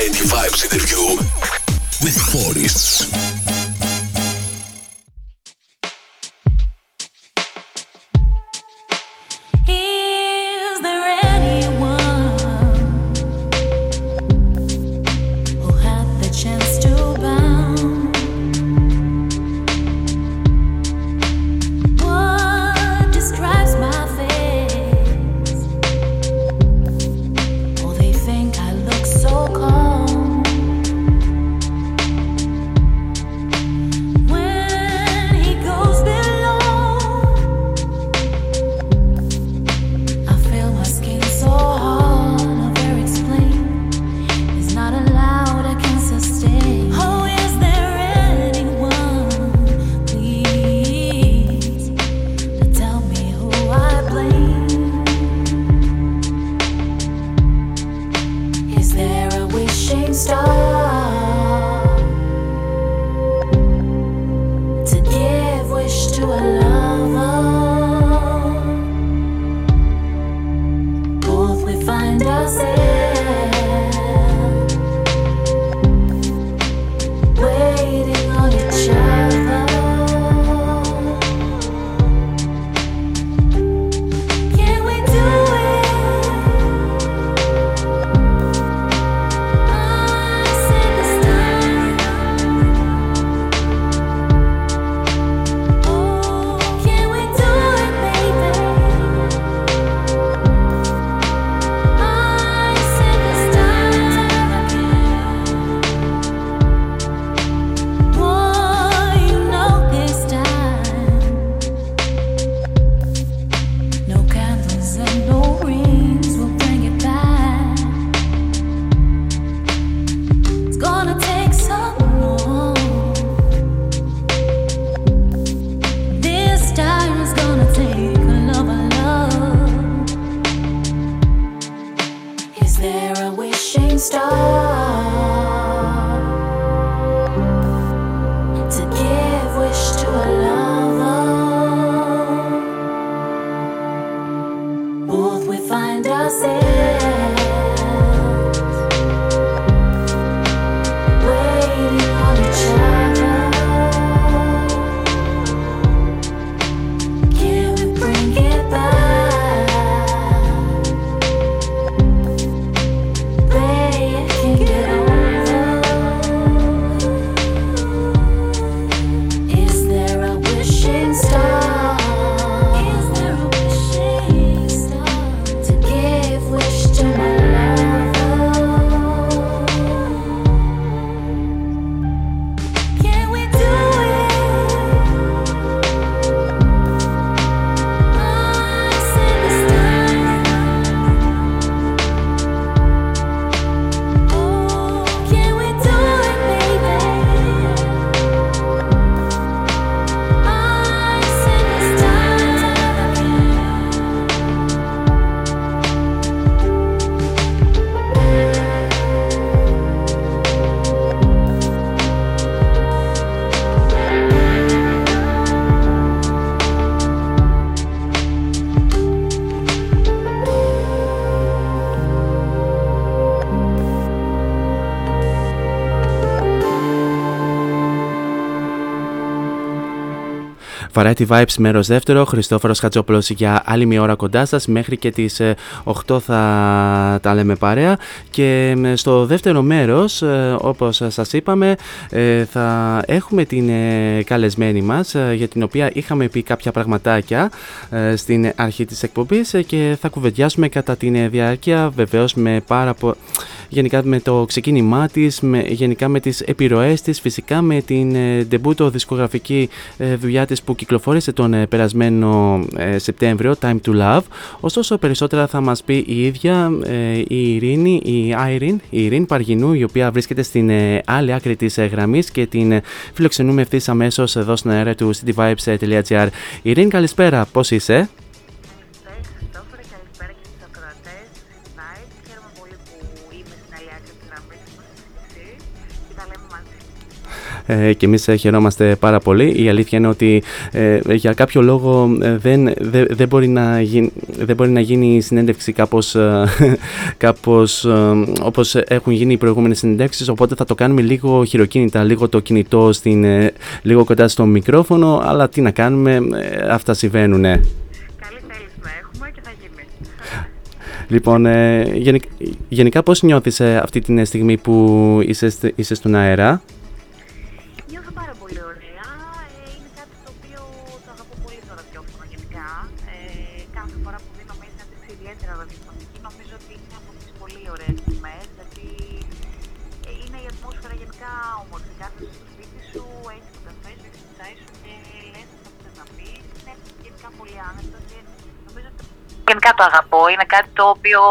90 vibes in with Forests. Variety Vibes μέρος δεύτερο, Χριστόφορος Χατζόπουλος για άλλη μια ώρα κοντά σας, μέχρι και τις 8 ε, θα τα λέμε παρέα. Και στο δεύτερο μέρος, ε, όπως σας είπαμε, ε, θα έχουμε την καλεσμένη μας, για την οποία είχαμε πει κάποια πραγματάκια στην αρχή της εκπομπής και θα κουβεντιάσουμε κατά την διάρκεια, βεβαίως με πάρα πολύ γενικά με το ξεκίνημά της, με, γενικά με τις επιρροές της, φυσικά με την ε, ντεμπούτο δισκογραφική ε, δουλειά της που κυκλοφόρησε τον ε, περασμένο ε, Σεπτέμβριο, Time to Love. Ωστόσο περισσότερα θα μας πει η ίδια η Ειρήνη, η Irene, η Ειρήνη Παργινού, η οποία βρίσκεται στην άλλη άκρη της γραμμής και την φιλοξενούμε ευθύς αμέσως εδώ στην αέρα του cityvibes.gr. Ειρήνη καλησπέρα, πώς είσαι; Ε, και εμείς χαιρόμαστε πάρα πολύ. Η αλήθεια είναι ότι ε, για κάποιο λόγο ε, δεν, δεν, δεν, μπορεί να γίνει, δεν μπορεί να γίνει η συνέντευξη κάπως, ε, κάπως όπως έχουν γίνει οι προηγούμενες συνέντευξεις οπότε θα το κάνουμε λίγο χειροκίνητα, λίγο το κινητό στην, λίγο κοντά στο μικρόφωνο αλλά τι να κάνουμε, αυτά συμβαίνουν. Καλή έχουμε και θα γίνει. Λοιπόν, γενικά, γενικά πώς νιώθεις αυτή τη στιγμή που είσαι, είσαι στον αέρα; Γενικά το αγαπώ. Είναι κάτι το οποίο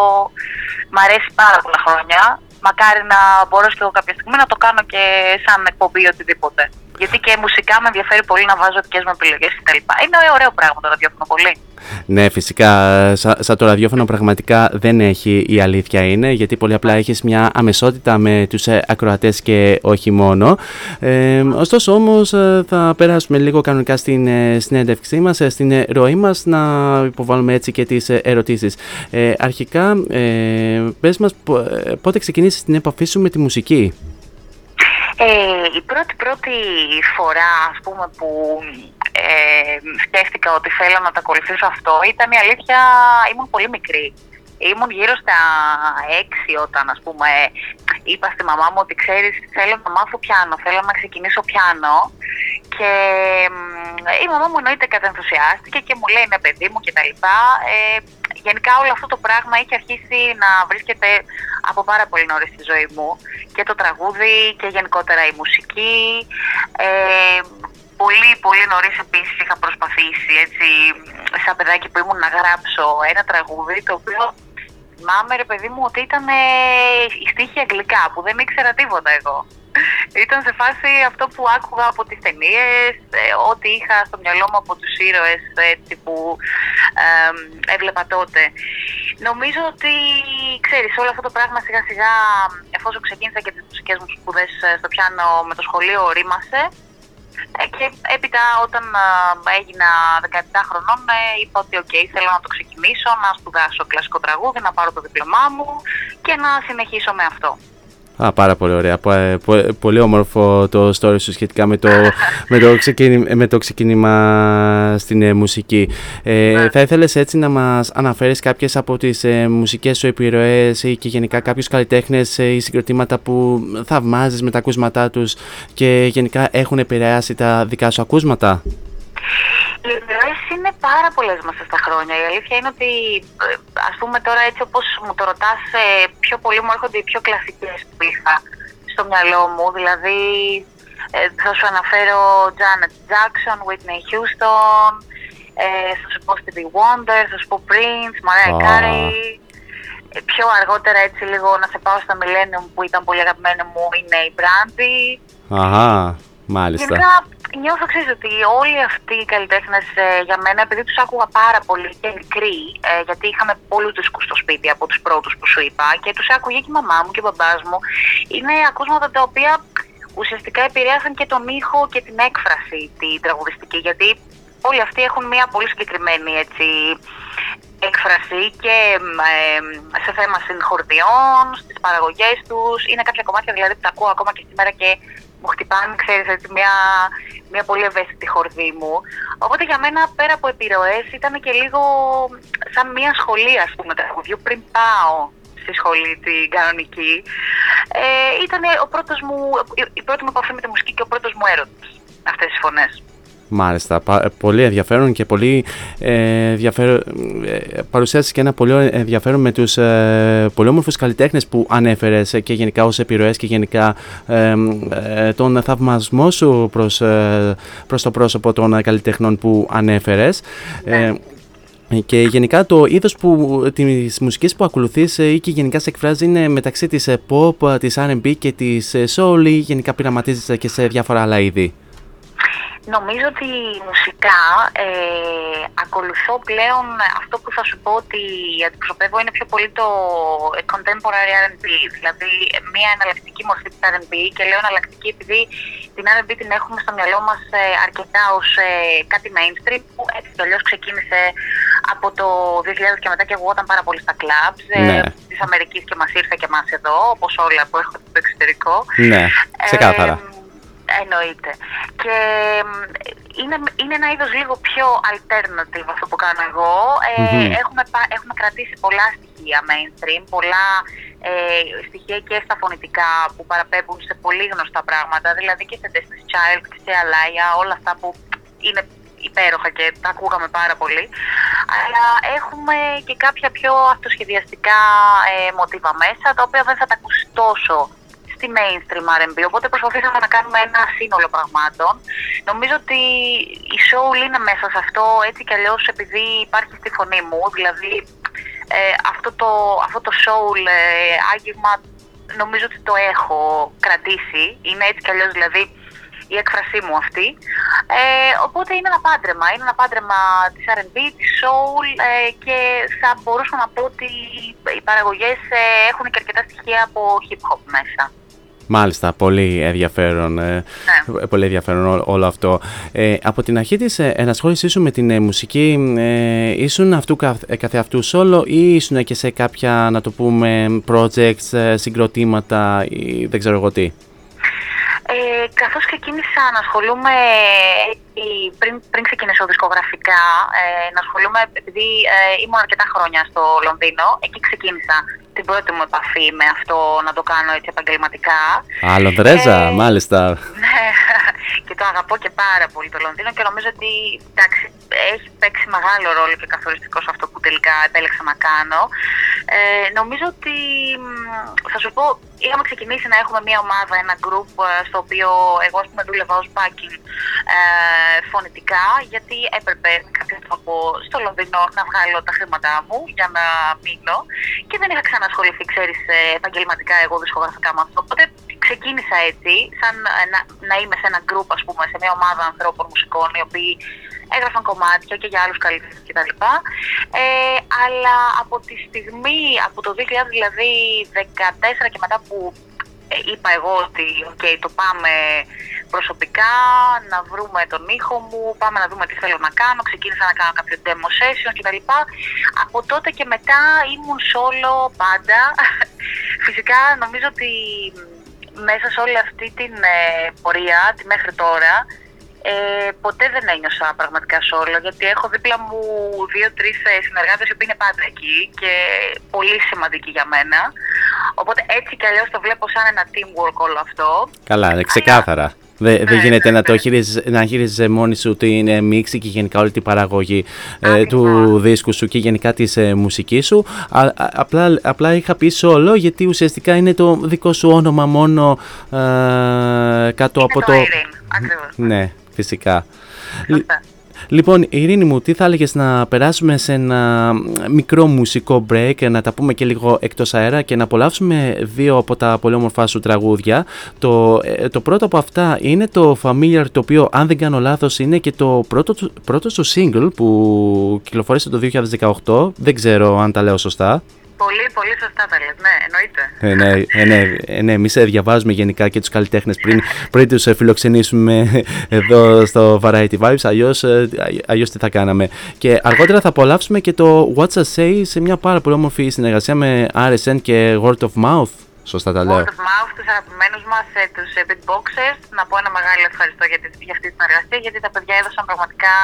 μου αρέσει πάρα πολλά χρόνια. Μακάρι να μπορέσω και εγώ κάποια στιγμή να το κάνω και σαν εκπομπή οτιδήποτε. Γιατί και μουσικά με ενδιαφέρει πολύ να βάζω δικές μου επιλογές κτλ. Είναι ωραίο πράγμα το ραδιόφωνο πολύ. Ναι, φυσικά. Σαν το ραδιόφωνο πραγματικά δεν έχει η αλήθεια είναι, γιατί πολύ απλά έχεις μια αμεσότητα με τους ε, ακροατές και όχι μόνο. Ε, ωστόσο, όμως, ε, θα περάσουμε λίγο κανονικά στην ε, συνέντευξή μας, στην ροή μας, να υποβάλουμε έτσι και τις ερωτήσεις. Ε, αρχικά, ε, πες μας πότε ξεκινήσεις την επαφή σου με τη μουσική; Ε, η πρώτη πρώτη φορά ας πούμε που ε, σκέφτηκα ότι θέλω να τα ακολουθήσω αυτό ήταν η αλήθεια, ήμουν πολύ μικρή. Ήμουν γύρω στα έξι όταν ας πούμε είπα στη μαμά μου ότι ξέρεις θέλω να μάθω πιάνο, θέλω να ξεκινήσω πιάνο και η μαμά μου εννοείται κατενθουσιάστηκε και μου λέει ναι παιδί μου και τα λοιπά. Ε, γενικά όλο αυτό το πράγμα είχε αρχίσει να βρίσκεται από πάρα πολύ νωρίς στη ζωή μου και το τραγούδι και γενικότερα η μουσική. Ε, πολύ πολύ νωρίς επίσης είχα προσπαθήσει έτσι σαν παιδάκι που ήμουν να γράψω ένα τραγούδι το οποίο θυμάμαι ρε παιδί μου ότι ήταν η στίχη αγγλικά που δεν ήξερα τίποτα εγώ. Ήταν σε φάση αυτό που άκουγα από τις ταινίες, ε, ό,τι είχα στο μυαλό μου από τους ήρωες έτσι, που ε, έβλεπα τότε. Νομίζω ότι, ξέρεις, όλο αυτό το πράγμα σιγά σιγά, εφόσον ξεκίνησα και τις μουσικές μου σπουδές ε, στο πιάνο με το σχολείο, ρήμασε. Ε, και έπειτα όταν έγινα 17 χρονών είπα ότι οκ, θέλω να το ξεκινήσω, να σπουδάσω κλασικό τραγούδι, να πάρω το δίπλωμά μου και να συνεχίσω με αυτό. Α, πάρα πολύ ωραία. Ε, πολύ όμορφο το story σου σχετικά με το, με το, ξεκίνημα, με το ξεκίνημα στην ε, μουσική. Ε, ναι. θα ήθελες έτσι να μας αναφέρεις κάποιες από τις ε, μουσικές σου επιρροές ή και γενικά κάποιους καλλιτέχνες ή συγκροτήματα που θαυμάζεις με τα ακούσματά τους και γενικά έχουν επηρεάσει τα δικά σου ακούσματα; Οι επιρροέ είναι πάρα πολλές μέσα στα χρόνια. Η αλήθεια είναι ότι, ε, ας πούμε τώρα έτσι όπως μου το ρωτάς, ε, πιο πολύ μου έρχονται οι πιο κλασικές που είχα στο μυαλό μου. Δηλαδή, ε, θα σου αναφέρω Janet Jackson, Whitney Houston, θα σου πω Stevie Wonder, θα σου πω Prince, Mariah Carey. Πιο αργότερα έτσι λίγο να σε πάω στα Millennium που ήταν πολύ αγαπημένο μου είναι η Brandy. Αχα, μάλιστα. Γενικά νιώθω ξέρεις ότι όλοι αυτοί οι καλλιτέχνες ε, για μένα, επειδή τους άκουγα πάρα πολύ και μικρή, ε, γιατί είχαμε πολλού δίσκους στο σπίτι από τους πρώτους που σου είπα και τους άκουγε και η μαμά μου και ο μπαμπάς μου, είναι ακούσματα τα οποία ουσιαστικά επηρέασαν και τον ήχο και την έκφραση την τραγουδιστική, γιατί όλοι αυτοί έχουν μια πολύ συγκεκριμένη έτσι, έκφραση και ε, σε θέμα συγχορδιών, στις παραγωγές τους. Είναι κάποια κομμάτια δηλαδή που τα ακούω ακόμα και σήμερα και μου χτυπάνε, ξέρεις, έτσι, μια, μια πολύ ευαίσθητη χορδή μου. Οπότε για μένα, πέρα από επιρροές, ήταν και λίγο σαν μια σχολή, ας πούμε, τραγουδιού πριν πάω στη σχολή την κανονική. Ε, ήταν ο πρώτος μου, η- η πρώτη μου επαφή με τη μουσική και ο πρώτος μου έρωτας, αυτές τις φωνές. Μάλιστα, πα- πολύ ενδιαφέρον και πολύ ε, ενδιαφέρον, ε, παρουσίασες και ένα πολύ ενδιαφέρον με τους ε, πολύ όμορφους καλλιτέχνες που ανέφερες ε, και γενικά ως επιρροές και γενικά ε, ε, τον θαυμασμό σου προς, ε, προς το πρόσωπο των ε, καλλιτεχνών που ανέφερες. Ε, και γενικά το είδος που, της μουσικής που ακολουθείς ε, ή και γενικά σε εκφράζει είναι μεταξύ της ε, pop, ε, της R&B και της ε, soul ή γενικά πειραματίζεσαι και σε διάφορα άλλα είδη; Νομίζω ότι μουσικά ε, ακολουθώ πλέον αυτό που θα σου πω ότι αντιπροσωπεύω είναι πιο πολύ το ε, contemporary R&B, δηλαδή ε, μια εναλλακτική μορφή της R&B και λέω εναλλακτική επειδή την R&B την έχουμε στο μυαλό μας ε, αρκετά ως ε, κάτι mainstream που έτσι κι αλλιώς ξεκίνησε από το 2000 και μετά και εγώ ήταν πάρα πολύ στα clubs ε, Ναι. της Αμερικής και μας ήρθε και μας εδώ όπως όλα που έχω στο εξωτερικό. Ναι, ξεκάθαρα. Ε, Εννοείται. Και μ, είναι, είναι ένα είδος λίγο πιο alternative αυτό που κάνω εγώ. Ε, Μμμ. έχουμε, πα- έχουμε κρατήσει πολλά στοιχεία mainstream, πολλά ε, στοιχεία και στα φωνητικά που παραπέμπουν σε πολύ γνωστά πράγματα, δηλαδή και σε Destiny's Child και σε Alaya, όλα αυτά που είναι υπέροχα και τα ακούγαμε πάρα πολύ. Αλλά έχουμε και κάποια πιο αυτοσχεδιαστικά ε, μοτίβα μέσα, τα οποία δεν θα τα ακούσεις τόσο στη mainstream R&B, οπότε προσπαθήσαμε να κάνουμε ένα σύνολο πραγμάτων. Νομίζω ότι η soul είναι μέσα σε αυτό έτσι κι αλλιώς επειδή υπάρχει στη φωνή μου, δηλαδή ε, αυτό, το, αυτό το soul ε, άγγιγμα νομίζω ότι το έχω κρατήσει, είναι έτσι κι αλλιώς δηλαδή η έκφρασή μου αυτή. Ε, οπότε είναι ένα πάντρεμα, είναι ένα πάντρεμα της R&B, της soul ε, και θα μπορούσα να πω ότι οι παραγωγές ε, έχουν και αρκετά στοιχεία από hip hop μέσα. Μάλιστα, πολύ ενδιαφέρον, ε, πολύ ενδιαφέρον ό- όλο αυτό. Ε, από την αρχή της ε, ενασχόλησής σου με την ε, μουσική, ε, ήσουν αυτού καθ, ε, καθεαυτού solo ή ήσουν και σε κάποια, να το πούμε, projects, ε, συγκροτήματα ή δεν ξέρω εγώ τι; Ε, καθώς ξεκίνησα να ασχολούμαι ε, πριν, πριν ξεκινήσω δισκογραφικά, ε, να ασχολούμαι επειδή ε, ήμουν αρκετά χρόνια στο Λονδίνο, εκεί ξεκίνησα την πρώτη μου επαφή με αυτό να το κάνω έτσι επαγγελματικά. Α, Λονδρέζα, Ε, μάλιστα. Ναι, και το αγαπώ και πάρα πολύ το Λονδίνο και νομίζω ότι εντάξει, έχει παίξει μεγάλο ρόλο και καθοριστικό σε αυτό που τελικά επέλεξα να κάνω. Ε, νομίζω ότι, μ, θα σου πω, είχαμε ξεκινήσει να έχουμε μια ομάδα, ένα group ε, στο οποίο εγώ ας πούμε δούλευα ως backing ε, φωνητικά γιατί έπρεπε με κάποιο τρόπο στο Λονδίνο να βγάλω τα χρήματά μου για να μείνω και δεν είχα ξανασχοληθεί, ξέρεις, ε, επαγγελματικά εγώ δισκογραφικά με αυτό. Οπότε ξεκίνησα έτσι, σαν ε, να, να είμαι σε ένα group, ας πούμε, σε μια ομάδα ανθρώπων μουσικών, οι οποίοι έγραφαν κομμάτια και για άλλους καλλιτέχνες κτλ. Ε, αλλά από τη στιγμή, από το 2014 δηλαδή 14 και μετά που ε, είπα εγώ ότι οκ, το πάμε προσωπικά, να βρούμε τον ήχο μου, πάμε να δούμε τι θέλω να κάνω, ξεκίνησα να κάνω κάποιο demo session κτλ. Από τότε και μετά ήμουν solo πάντα. Φυσικά νομίζω ότι μέσα σε όλη αυτή την ε, πορεία, τη μέχρι τώρα, ε, ποτέ δεν ένιωσα πραγματικά solo, γιατί έχω δίπλα μου δύο-τρεις συνεργάτες οι οποίοι είναι πάντα εκεί και πολύ σημαντικοί για μένα. Οπότε έτσι κι αλλιώς το βλέπω σαν ένα teamwork όλο αυτό. Καλά, ε, ξεκάθαρα. Δεν δεν γίνεται να το χειρίζεσαι, να χειρίζεσαι μόνη σου την ε, μίξη και γενικά όλη την παραγωγή ε, του δίσκου σου και γενικά της ε, μουσικής σου. Α, α- απλά, απλά είχα πει solo γιατί ουσιαστικά είναι το δικό σου όνομα μόνο ε, κάτω από το... Ναι, φυσικά. Λι- Λοιπόν, Ειρήνη μου, τι θα έλεγες να περάσουμε σε ένα μικρό μουσικό break, να τα πούμε και λίγο εκτός αέρα και να απολαύσουμε δύο από τα πολύ όμορφα σου τραγούδια. Το, ε, το πρώτο από αυτά είναι το Familiar, το οποίο αν δεν κάνω λάθος είναι και το πρώτο, του- πρώτο σου single που κυκλοφόρησε το 2018. Δεν ξέρω αν τα λέω σωστά. Πολύ, πολύ σωστά τα λες, ναι, εννοείται. Ε, ναι, ε, ναι, ε, ναι, εμείς ε, διαβάζουμε γενικά και τους καλλιτέχνες πριν, πριν τους ε, φιλοξενήσουμε εδώ στο Variety Vibes, αλλιώς, ε, αλλιώς τι θα κάναμε. Και αργότερα θα απολαύσουμε και το What's I Say σε μια πάρα πολύ όμορφη συνεργασία με RSN και Word of Mouth. Σωστά τα λέω. Word of mouth, τους αγαπημένους μας, ε, τους beatboxers. Να πω ένα μεγάλο ευχαριστώ για, για αυτή την εργασία, γιατί τα παιδιά έδωσαν πραγματικά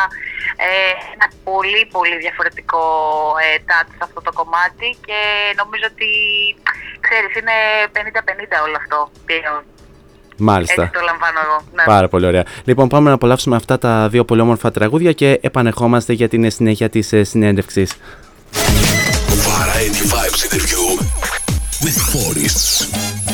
ε, ένα πολύ πολύ διαφορετικό ε, touch σε αυτό το κομμάτι και νομίζω ότι, ξέρεις, είναι 50-50 όλο αυτό πλέον. Μάλιστα. Έτσι το λαμβάνω εγώ. Ναι. Πάρα πολύ ωραία. Λοιπόν, πάμε να απολαύσουμε αυτά τα δύο πολύ όμορφα τραγούδια και επανεχόμαστε για την συνέχεια της ε, συνέντευξης. with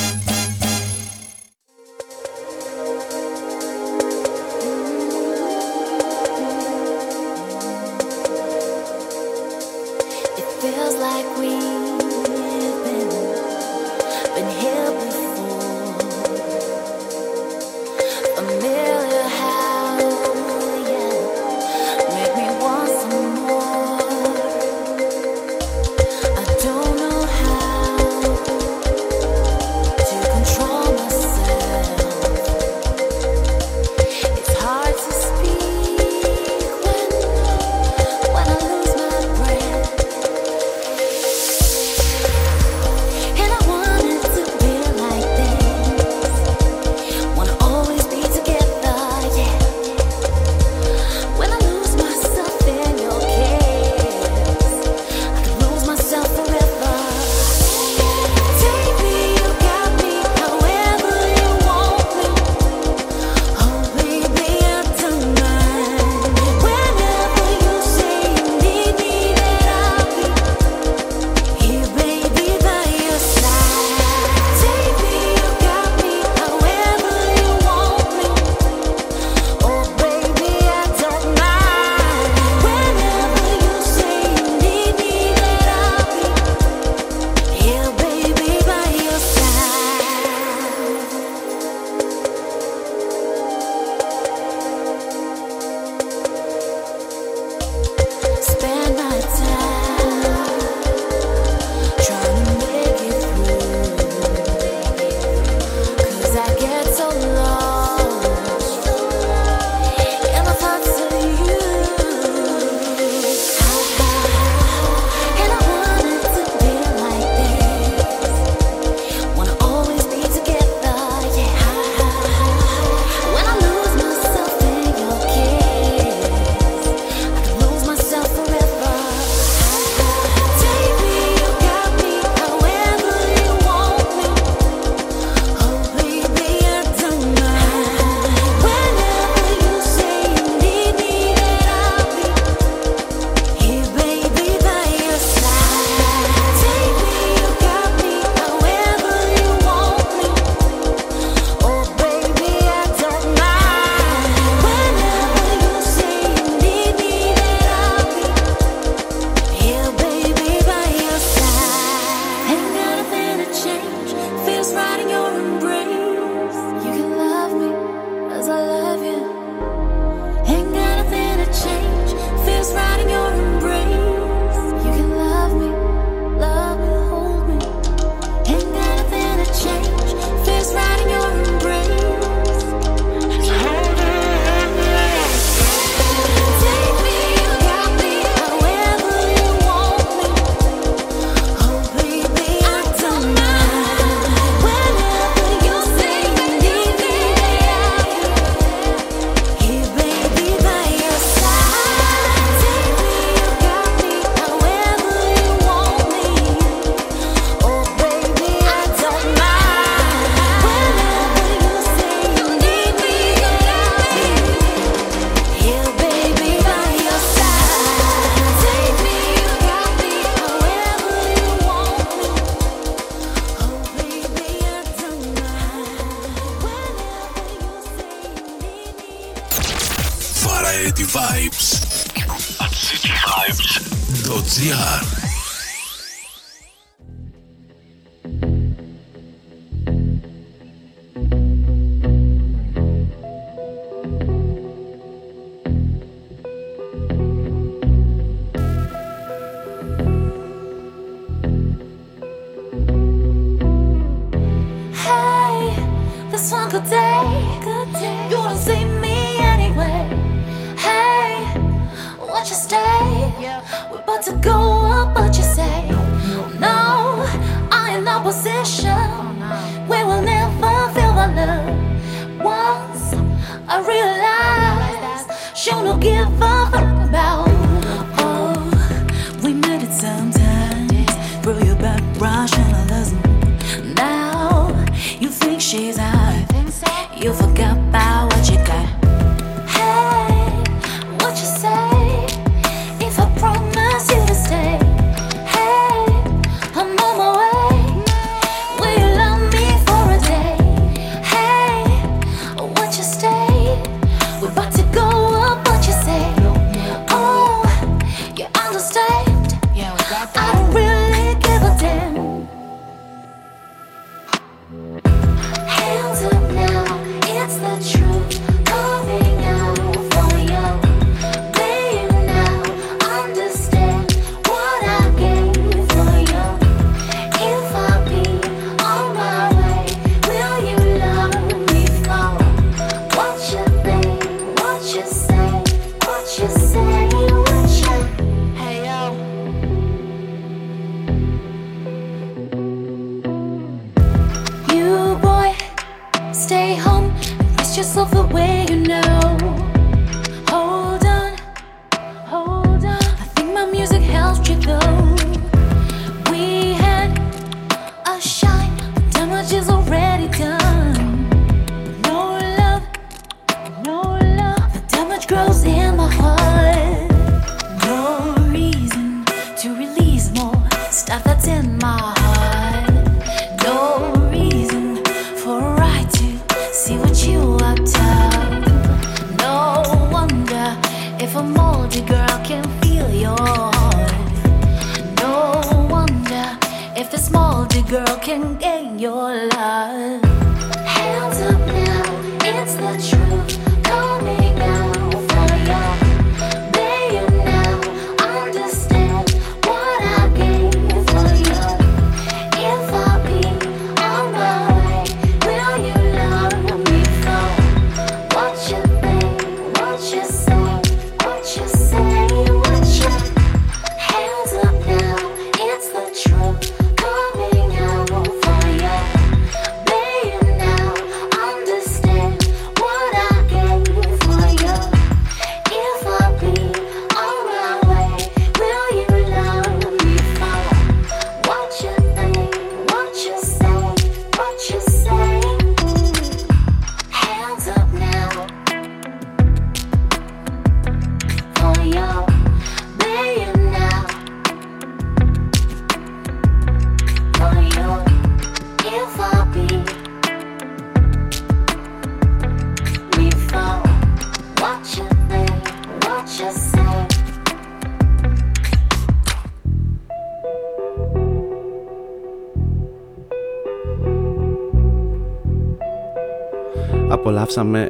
Απολαύσαμε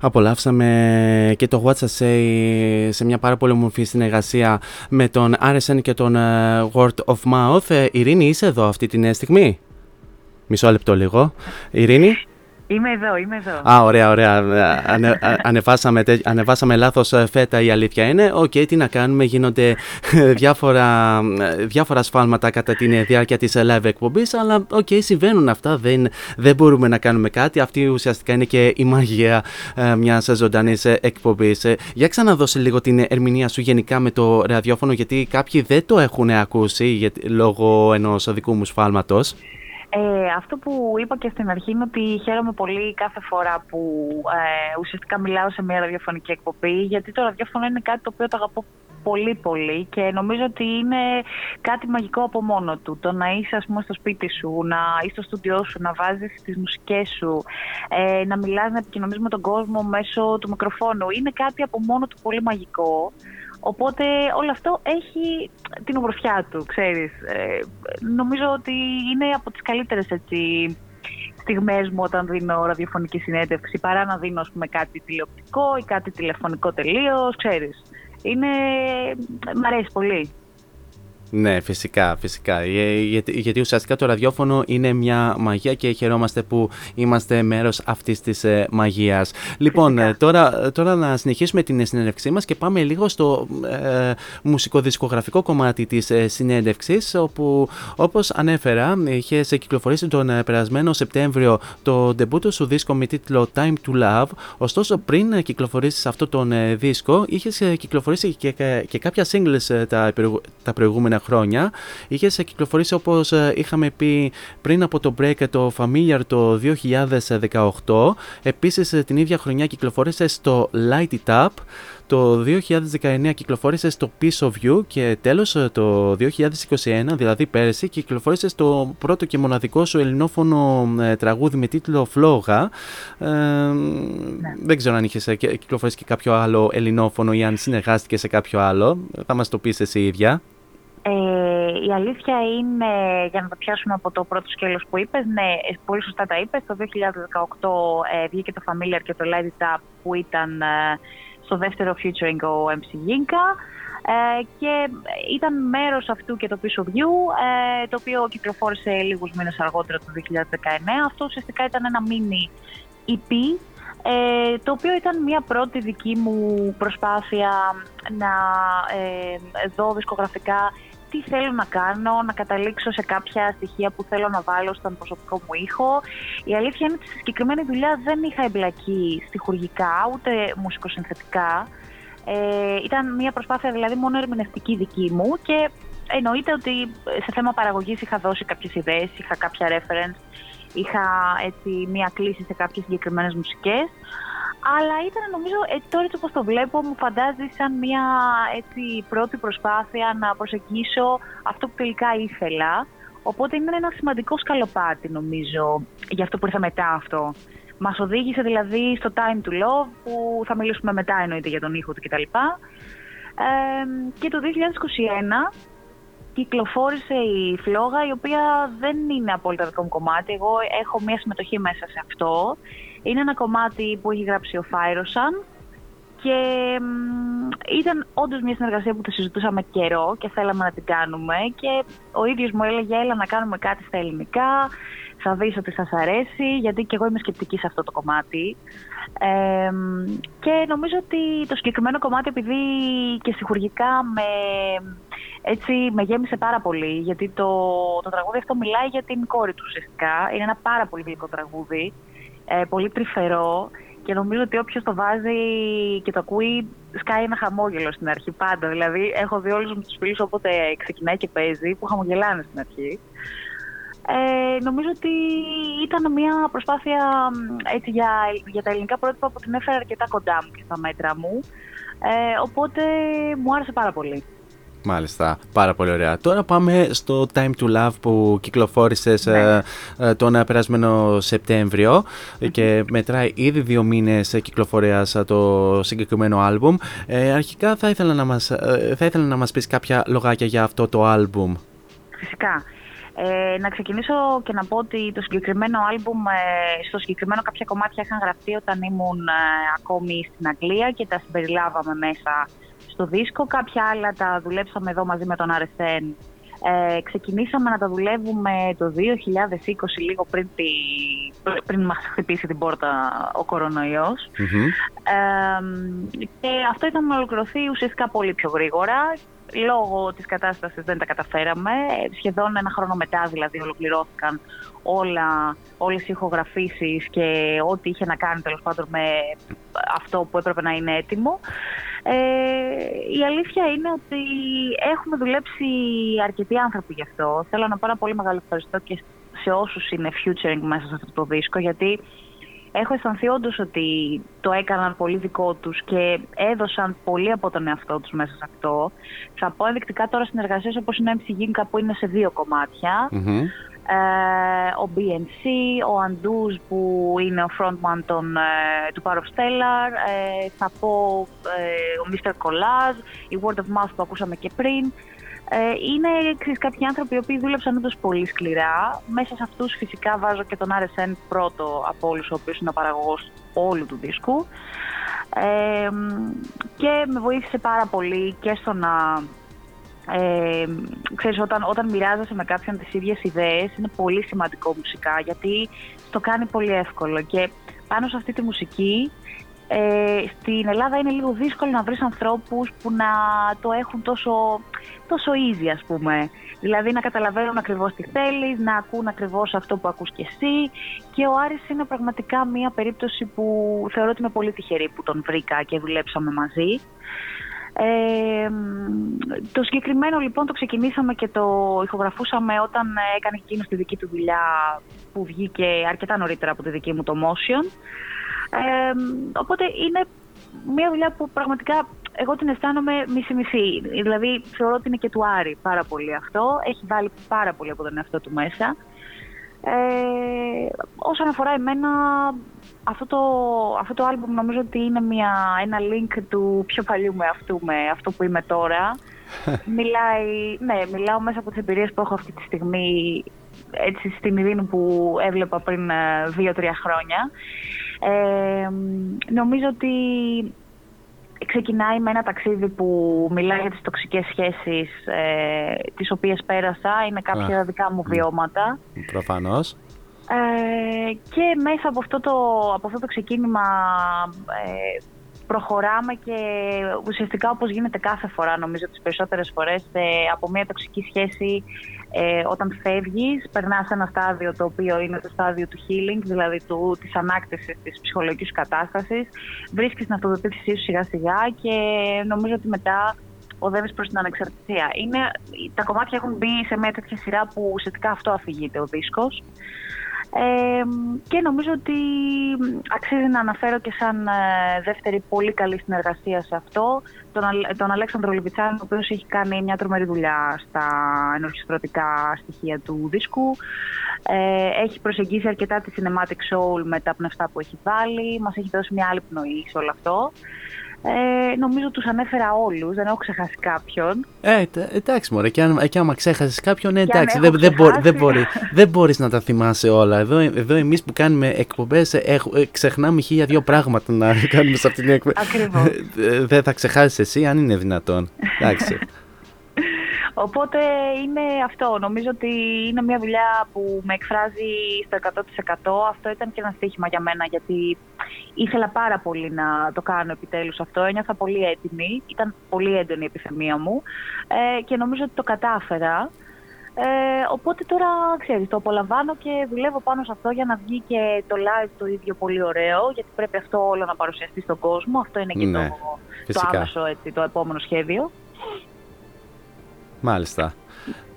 Απολαύσαμε και το What I Say σε μια πάρα πολύ όμορφη συνεργασία με τον RSN και τον ε, Word of Mouth. Ε, Ειρήνη, είσαι εδώ αυτή την στιγμή; Μισό λεπτό λίγο. Ειρήνη; Είμαι εδώ, είμαι εδώ. Α, ωραία, ωραία. Ανε, α- ανεβάσαμε, τε- ανεβάσαμε λάθος ε, φέτα, η αλήθεια είναι. Οκ, τι να κάνουμε, γίνονται ε, διάφορα, ε, διάφορα σφάλματα κατά τη διάρκεια της ε, live εκπομπής, αλλά οκ, συμβαίνουν αυτά, δεν, δεν μπορούμε να κάνουμε κάτι. Αυτή ουσιαστικά είναι και η μαγεία ε, μιας ζωντανής ε, εκπομπής. Ε, για ξαναδώσε λίγο την ερμηνεία σου γενικά με το ραδιόφωνο, γιατί κάποιοι δεν το έχουν ακούσει γιατί, λόγω ενός δικού μου σφάλματος. Ε, αυτό που είπα και στην αρχή είναι ότι χαίρομαι πολύ κάθε φορά που ε, ουσιαστικά μιλάω σε μια ραδιοφωνική εκπομπή, γιατί το ραδιόφωνο είναι κάτι το οποίο το αγαπώ πολύ πολύ και νομίζω ότι είναι κάτι μαγικό από μόνο του. Το να είσαι ας πούμε στο σπίτι σου, να είσαι στο στούντιό σου, να βάζεις τις μουσικές σου, ε, να μιλάς, να επικοινωνείς με τον κόσμο μέσω του μικροφόνου. Είναι κάτι από μόνο του πολύ μαγικό. Οπότε όλο αυτό έχει την ομορφιά του, ξέρεις. Ε, νομίζω ότι είναι από τις καλύτερες έτσι, στιγμές μου όταν δίνω ραδιοφωνική συνέντευξη παρά να δίνω ας πούμε, κάτι τηλεοπτικό ή κάτι τηλεφωνικό τελείως, ξέρεις. Είναι... Μ' αρέσει πολύ. Ναι, φυσικά, φυσικά. Ε, Γιατί, γιατί ουσιαστικά το ραδιόφωνο είναι μια μαγεία και χαιρόμαστε που είμαστε μέρος αυτής της ε, μαγείας. Λοιπόν, ε, τώρα, τώρα να συνεχίσουμε την συνέντευξή μας και πάμε λίγο στο ε, μουσικοδισκογραφικό κομμάτι της ε, συνέντευξης όπου όπως ανέφερα είχες κυκλοφορήσει τον ε, περασμένο Σεπτέμβριο το ντεμπούτο σου δίσκο με τίτλο Time to Love ωστόσο πριν ε, κυκλοφορήσεις αυτό τον ε, δίσκο είχες ε, κυκλοφορήσει και, και, και κάποια singles ε, τα, προηγου- τα προηγούμενα χρόνια είχες ε, κυκλοφορήσει όπως ε, είχαμε πει πριν από το break ε, το Familiar το 2018 επίσης ε, την ίδια χρονιά κυκλοφόρησε στο Light It Up το 2019 κυκλοφόρησε στο Piece of You και τέλος ε, το 2021, δηλαδή πέρυσι, κυκλοφόρησε το πρώτο και μοναδικό σου ελληνόφωνο ε, τραγούδι με τίτλο Φλόγα. Ε, Δεν ξέρω αν είχες ε, και- κυκλοφορήσει και κάποιο άλλο ελληνόφωνο ή αν συνεργάστηκες σε κάποιο άλλο. Θα μας το πεις εσύ ίδια. Ε, η αλήθεια είναι, για να το πιάσουμε από το πρώτο σκέλος που είπες, ναι, ε, πολύ σωστά τα είπες. Το 2018 ε, βγήκε το Familiar και το Light It Up που ήταν ε, στο δεύτερο featuring ο MC Ginka. Ε, και ήταν μέρος αυτού και το Piece of You, ε, το οποίο κυκλοφόρησε λίγους μήνες αργότερα το 2019. Αυτό ουσιαστικά ήταν ένα mini EP, ε, το οποίο ήταν μια πρώτη δική μου προσπάθεια να ε, δω δισκογραφικά τι θέλω να κάνω, να καταλήξω σε κάποια στοιχεία που θέλω να βάλω στον προσωπικό μου ήχο. Η αλήθεια είναι ότι στη συγκεκριμένη δουλειά δεν είχα εμπλακεί στιχουργικά ούτε μουσικοσυνθετικά. Ε, ήταν μια προσπάθεια δηλαδή μόνο ερμηνευτική δική μου και εννοείται ότι σε θέμα παραγωγής είχα δώσει κάποιες ιδέες, είχα κάποια reference, είχα έτσι μια κλίση σε κάποιες συγκεκριμένες μουσικές. Αλλά ήταν νομίζω, έτσι τώρα έτσι όπως το βλέπω, μου φαντάζει σαν μια έτσι, πρώτη προσπάθεια να προσεγγίσω αυτό που τελικά ήθελα. Οπότε είναι ένα σημαντικό σκαλοπάτι νομίζω για αυτό που ήρθε μετά αυτό. Μας οδήγησε δηλαδή στο Time to Love που θα μιλήσουμε μετά εννοείται για τον ήχο του κτλ. Ε, και το 2021 κυκλοφόρησε η Φλόγα η οποία δεν είναι απόλυτα δικό μου κομμάτι. Εγώ έχω μια συμμετοχή μέσα σε αυτό. Είναι ένα κομμάτι που έχει γράψει ο Φάιροσαν και μ, ήταν όντως μια συνεργασία που τη συζητούσαμε καιρό και θέλαμε να την κάνουμε και ο ίδιος μου έλεγε έλα να κάνουμε κάτι στα ελληνικά, θα δεις ότι θα σ' αρέσει γιατί και εγώ είμαι σκεπτική σε αυτό το κομμάτι. Ε, μ, και νομίζω ότι το συγκεκριμένο κομμάτι επειδή και συγχουργικά με, έτσι, με γέμισε πάρα πολύ γιατί το, το τραγούδι αυτό μιλάει για την κόρη του ουσιαστικά. Είναι ένα πάρα πολύ γλυκό τραγούδι, ε, πολύ τρυφερό και νομίζω ότι όποιος το βάζει και το ακούει σκάει ένα χαμόγελο στην αρχή πάντα. Δηλαδή έχω δει όλους μου τους φίλους όποτε ξεκινάει και παίζει που χαμογελάνε στην αρχή. Ε, νομίζω ότι ήταν μια προσπάθεια μ, έτσι, για, για τα ελληνικά πρότυπα που την έφερα αρκετά κοντά μου και στα μέτρα μου. Ε, οπότε μου άρεσε πάρα πολύ. Μάλιστα, πάρα πολύ ωραία. Τώρα πάμε στο Time to Love που κυκλοφόρησες ε, ε, τον ε, περασμένο Σεπτέμβριο και μετράει ήδη δύο μήνες ε, κυκλοφορίας ε, το συγκεκριμένο άλμπουμ. Ε, αρχικά θα ήθελα, να μας, ε, θα ήθελα να μας πεις κάποια λογάκια για αυτό το άλμπουμ. Φυσικά. Ε, να ξεκινήσω και να πω ότι το συγκεκριμένο άλμπουμ, ε, στο συγκεκριμένο κάποια κομμάτια είχαν γραφτεί όταν ήμουν ε, ακόμη στην Αγγλία και τα συμπεριλάβαμε μέσα στο δίσκο. Κάποια άλλα τα δουλέψαμε εδώ μαζί με τον RSN. Ε, ξεκινήσαμε να τα δουλεύουμε το 2020, λίγο πριν, τη, πριν μας χτυπήσει την πόρτα ο κορονοϊός. Ε, και αυτό ήταν να ολοκληρωθεί ουσιαστικά πολύ πιο γρήγορα. Λόγω της κατάστασης δεν τα καταφέραμε. Ε, Σχεδόν ένα χρόνο μετά δηλαδή ολοκληρώθηκαν όλα, όλες οι ηχογραφήσεις και ό,τι είχε να κάνει τέλος πάντων με αυτό που έπρεπε να είναι έτοιμο. Ε, η αλήθεια είναι ότι έχουμε δουλέψει αρκετοί άνθρωποι γι' αυτό. Θέλω να πω ένα πολύ μεγάλο ευχαριστώ και σε όσους είναι featuring μέσα σε αυτό το δίσκο γιατί έχω αισθανθεί όντως ότι το έκαναν πολύ δικό τους και έδωσαν πολύ από τον εαυτό τους μέσα σε αυτό. Θα πω ενδεικτικά τώρα συνεργασίες όπως είναι ο MC Ginka που είναι σε δύο κομμάτια. Ε, ο BNC, ο Anduz που είναι ο frontman των, ε, του Power of Stellar, ε, θα πω ε, ο Mr. Collage, η Word of Mouth που ακούσαμε και πριν. Ε, είναι ξέρεις, κάποιοι άνθρωποι οι οποίοι δούλεψαν όντως πολύ σκληρά. Μέσα σε αυτούς φυσικά βάζω και τον RSN πρώτο από όλους, ο οποίος είναι ο παραγωγός όλου του δίσκου. Ε, και με βοήθησε πάρα πολύ και στο να Ε, ξέρεις, όταν, όταν μοιράζεσαι με κάποιον τις ίδιες ιδέες είναι πολύ σημαντικό μουσικά γιατί το κάνει πολύ εύκολο και πάνω σε αυτή τη μουσική ε, στην Ελλάδα είναι λίγο δύσκολο να βρεις ανθρώπους που να το έχουν τόσο, τόσο easy ας πούμε. Δηλαδή να καταλαβαίνουν ακριβώς τι θέλεις, να ακούν ακριβώς αυτό που ακούς και εσύ και ο Άρης είναι πραγματικά μια περίπτωση που θεωρώ ότι είμαι πολύ τυχερή που τον βρήκα και δουλέψαμε μαζί. Ε, το συγκεκριμένο λοιπόν το ξεκινήσαμε και το ηχογραφούσαμε όταν έκανε εκείνος τη δική του δουλειά που βγήκε αρκετά νωρίτερα από τη δική μου το Motion. Ε, οπότε είναι μια δουλειά που πραγματικά εγώ την αισθάνομαι μισή-μισή. Δηλαδή θεωρώ ότι είναι και του Άρη πάρα πολύ αυτό. Έχει βάλει πάρα πολύ από τον εαυτό του μέσα. Ε, όσον αφορά εμένα, αυτό το, αυτό το άλμπουμ νομίζω ότι είναι μια, ένα link του πιο παλιού με αυτού, με αυτό που είμαι τώρα. Μιλάει, ναι, μιλάω μέσα από τις εμπειρίες που έχω αυτή τη στιγμή έτσι στην Ειρήνη που έβλεπα πριν ε, δύο-τρία χρόνια. Ε, νομίζω ότι ξεκινάει με ένα ταξίδι που μιλάει για τις τοξικές σχέσεις ε, τις οποίες πέρασα. Είναι κάποια δικά μου βιώματα. Προφανώς. Ε, και μέσα από αυτό το, από αυτό το ξεκίνημα ε, προχωράμε και ουσιαστικά όπως γίνεται κάθε φορά νομίζω τις περισσότερες φορές ε, από μια τοξική σχέση ε, όταν φεύγεις περνάς σε ένα στάδιο το οποίο είναι το στάδιο του healing δηλαδή του, της ανάκτησης της ψυχολογικής σου κατάστασης βρίσκεις την αυτοδοτήθησή σου σιγά σιγά και νομίζω ότι μετά οδεύεις προς την ανεξαρτησία. Είναι, τα κομμάτια έχουν μπει σε μια τέτοια σειρά που ουσιαστικά αυτό αφηγείται ο δίσκος. Ε, και νομίζω ότι αξίζει να αναφέρω και σαν ε, δεύτερη πολύ καλή συνεργασία σε αυτό τον, τον Αλέξανδρο Λιβιτσάνη, ο οποίος έχει κάνει μια τρομερή δουλειά στα ενορχιστρωτικά στοιχεία του δίσκου. Ε, έχει προσεγγίσει αρκετά τη Cinematic Soul με τα πνευστά που έχει βάλει, μας έχει δώσει μια άλλη πνοή σε όλο αυτό. Ε, νομίζω τους ανέφερα όλους, δεν έχω ξεχάσει κάποιον. Ε, εντάξει μωρέ, και, αν, και άμα ξέχασες κάποιον, ε, εντάξει, δεν, δεν, μπορεί, δεν, μπορεί, δεν μπορείς να τα θυμάσαι όλα. Εδώ, εδώ εμείς που κάνουμε εκπομπές, ε, ε ξεχνάμε χίλια δύο πράγματα να κάνουμε σε αυτήν την εκπομπή. Ακριβώς. Ε, δεν θα ξεχάσεις εσύ, αν είναι δυνατόν. Εντάξει. Οπότε είναι αυτό. Νομίζω ότι είναι μια δουλειά που με εκφράζει στο 100%. Αυτό ήταν και ένα στοίχημα για μένα, γιατί ήθελα πάρα πολύ να το κάνω επιτέλους αυτό. Ένιωθα πολύ έτοιμη. Ήταν πολύ έντονη η επιθυμία μου ε, και νομίζω ότι το κατάφερα. Ε, οπότε τώρα, ξέρεις, το απολαμβάνω και δουλεύω πάνω σε αυτό για να βγει και το live το ίδιο πολύ ωραίο, γιατί πρέπει αυτό όλο να παρουσιαστεί στον κόσμο. Αυτό είναι και Ναι, το, το φυσικά. άμεσο, έτσι, το επόμενο σχέδιο. Μάλιστα.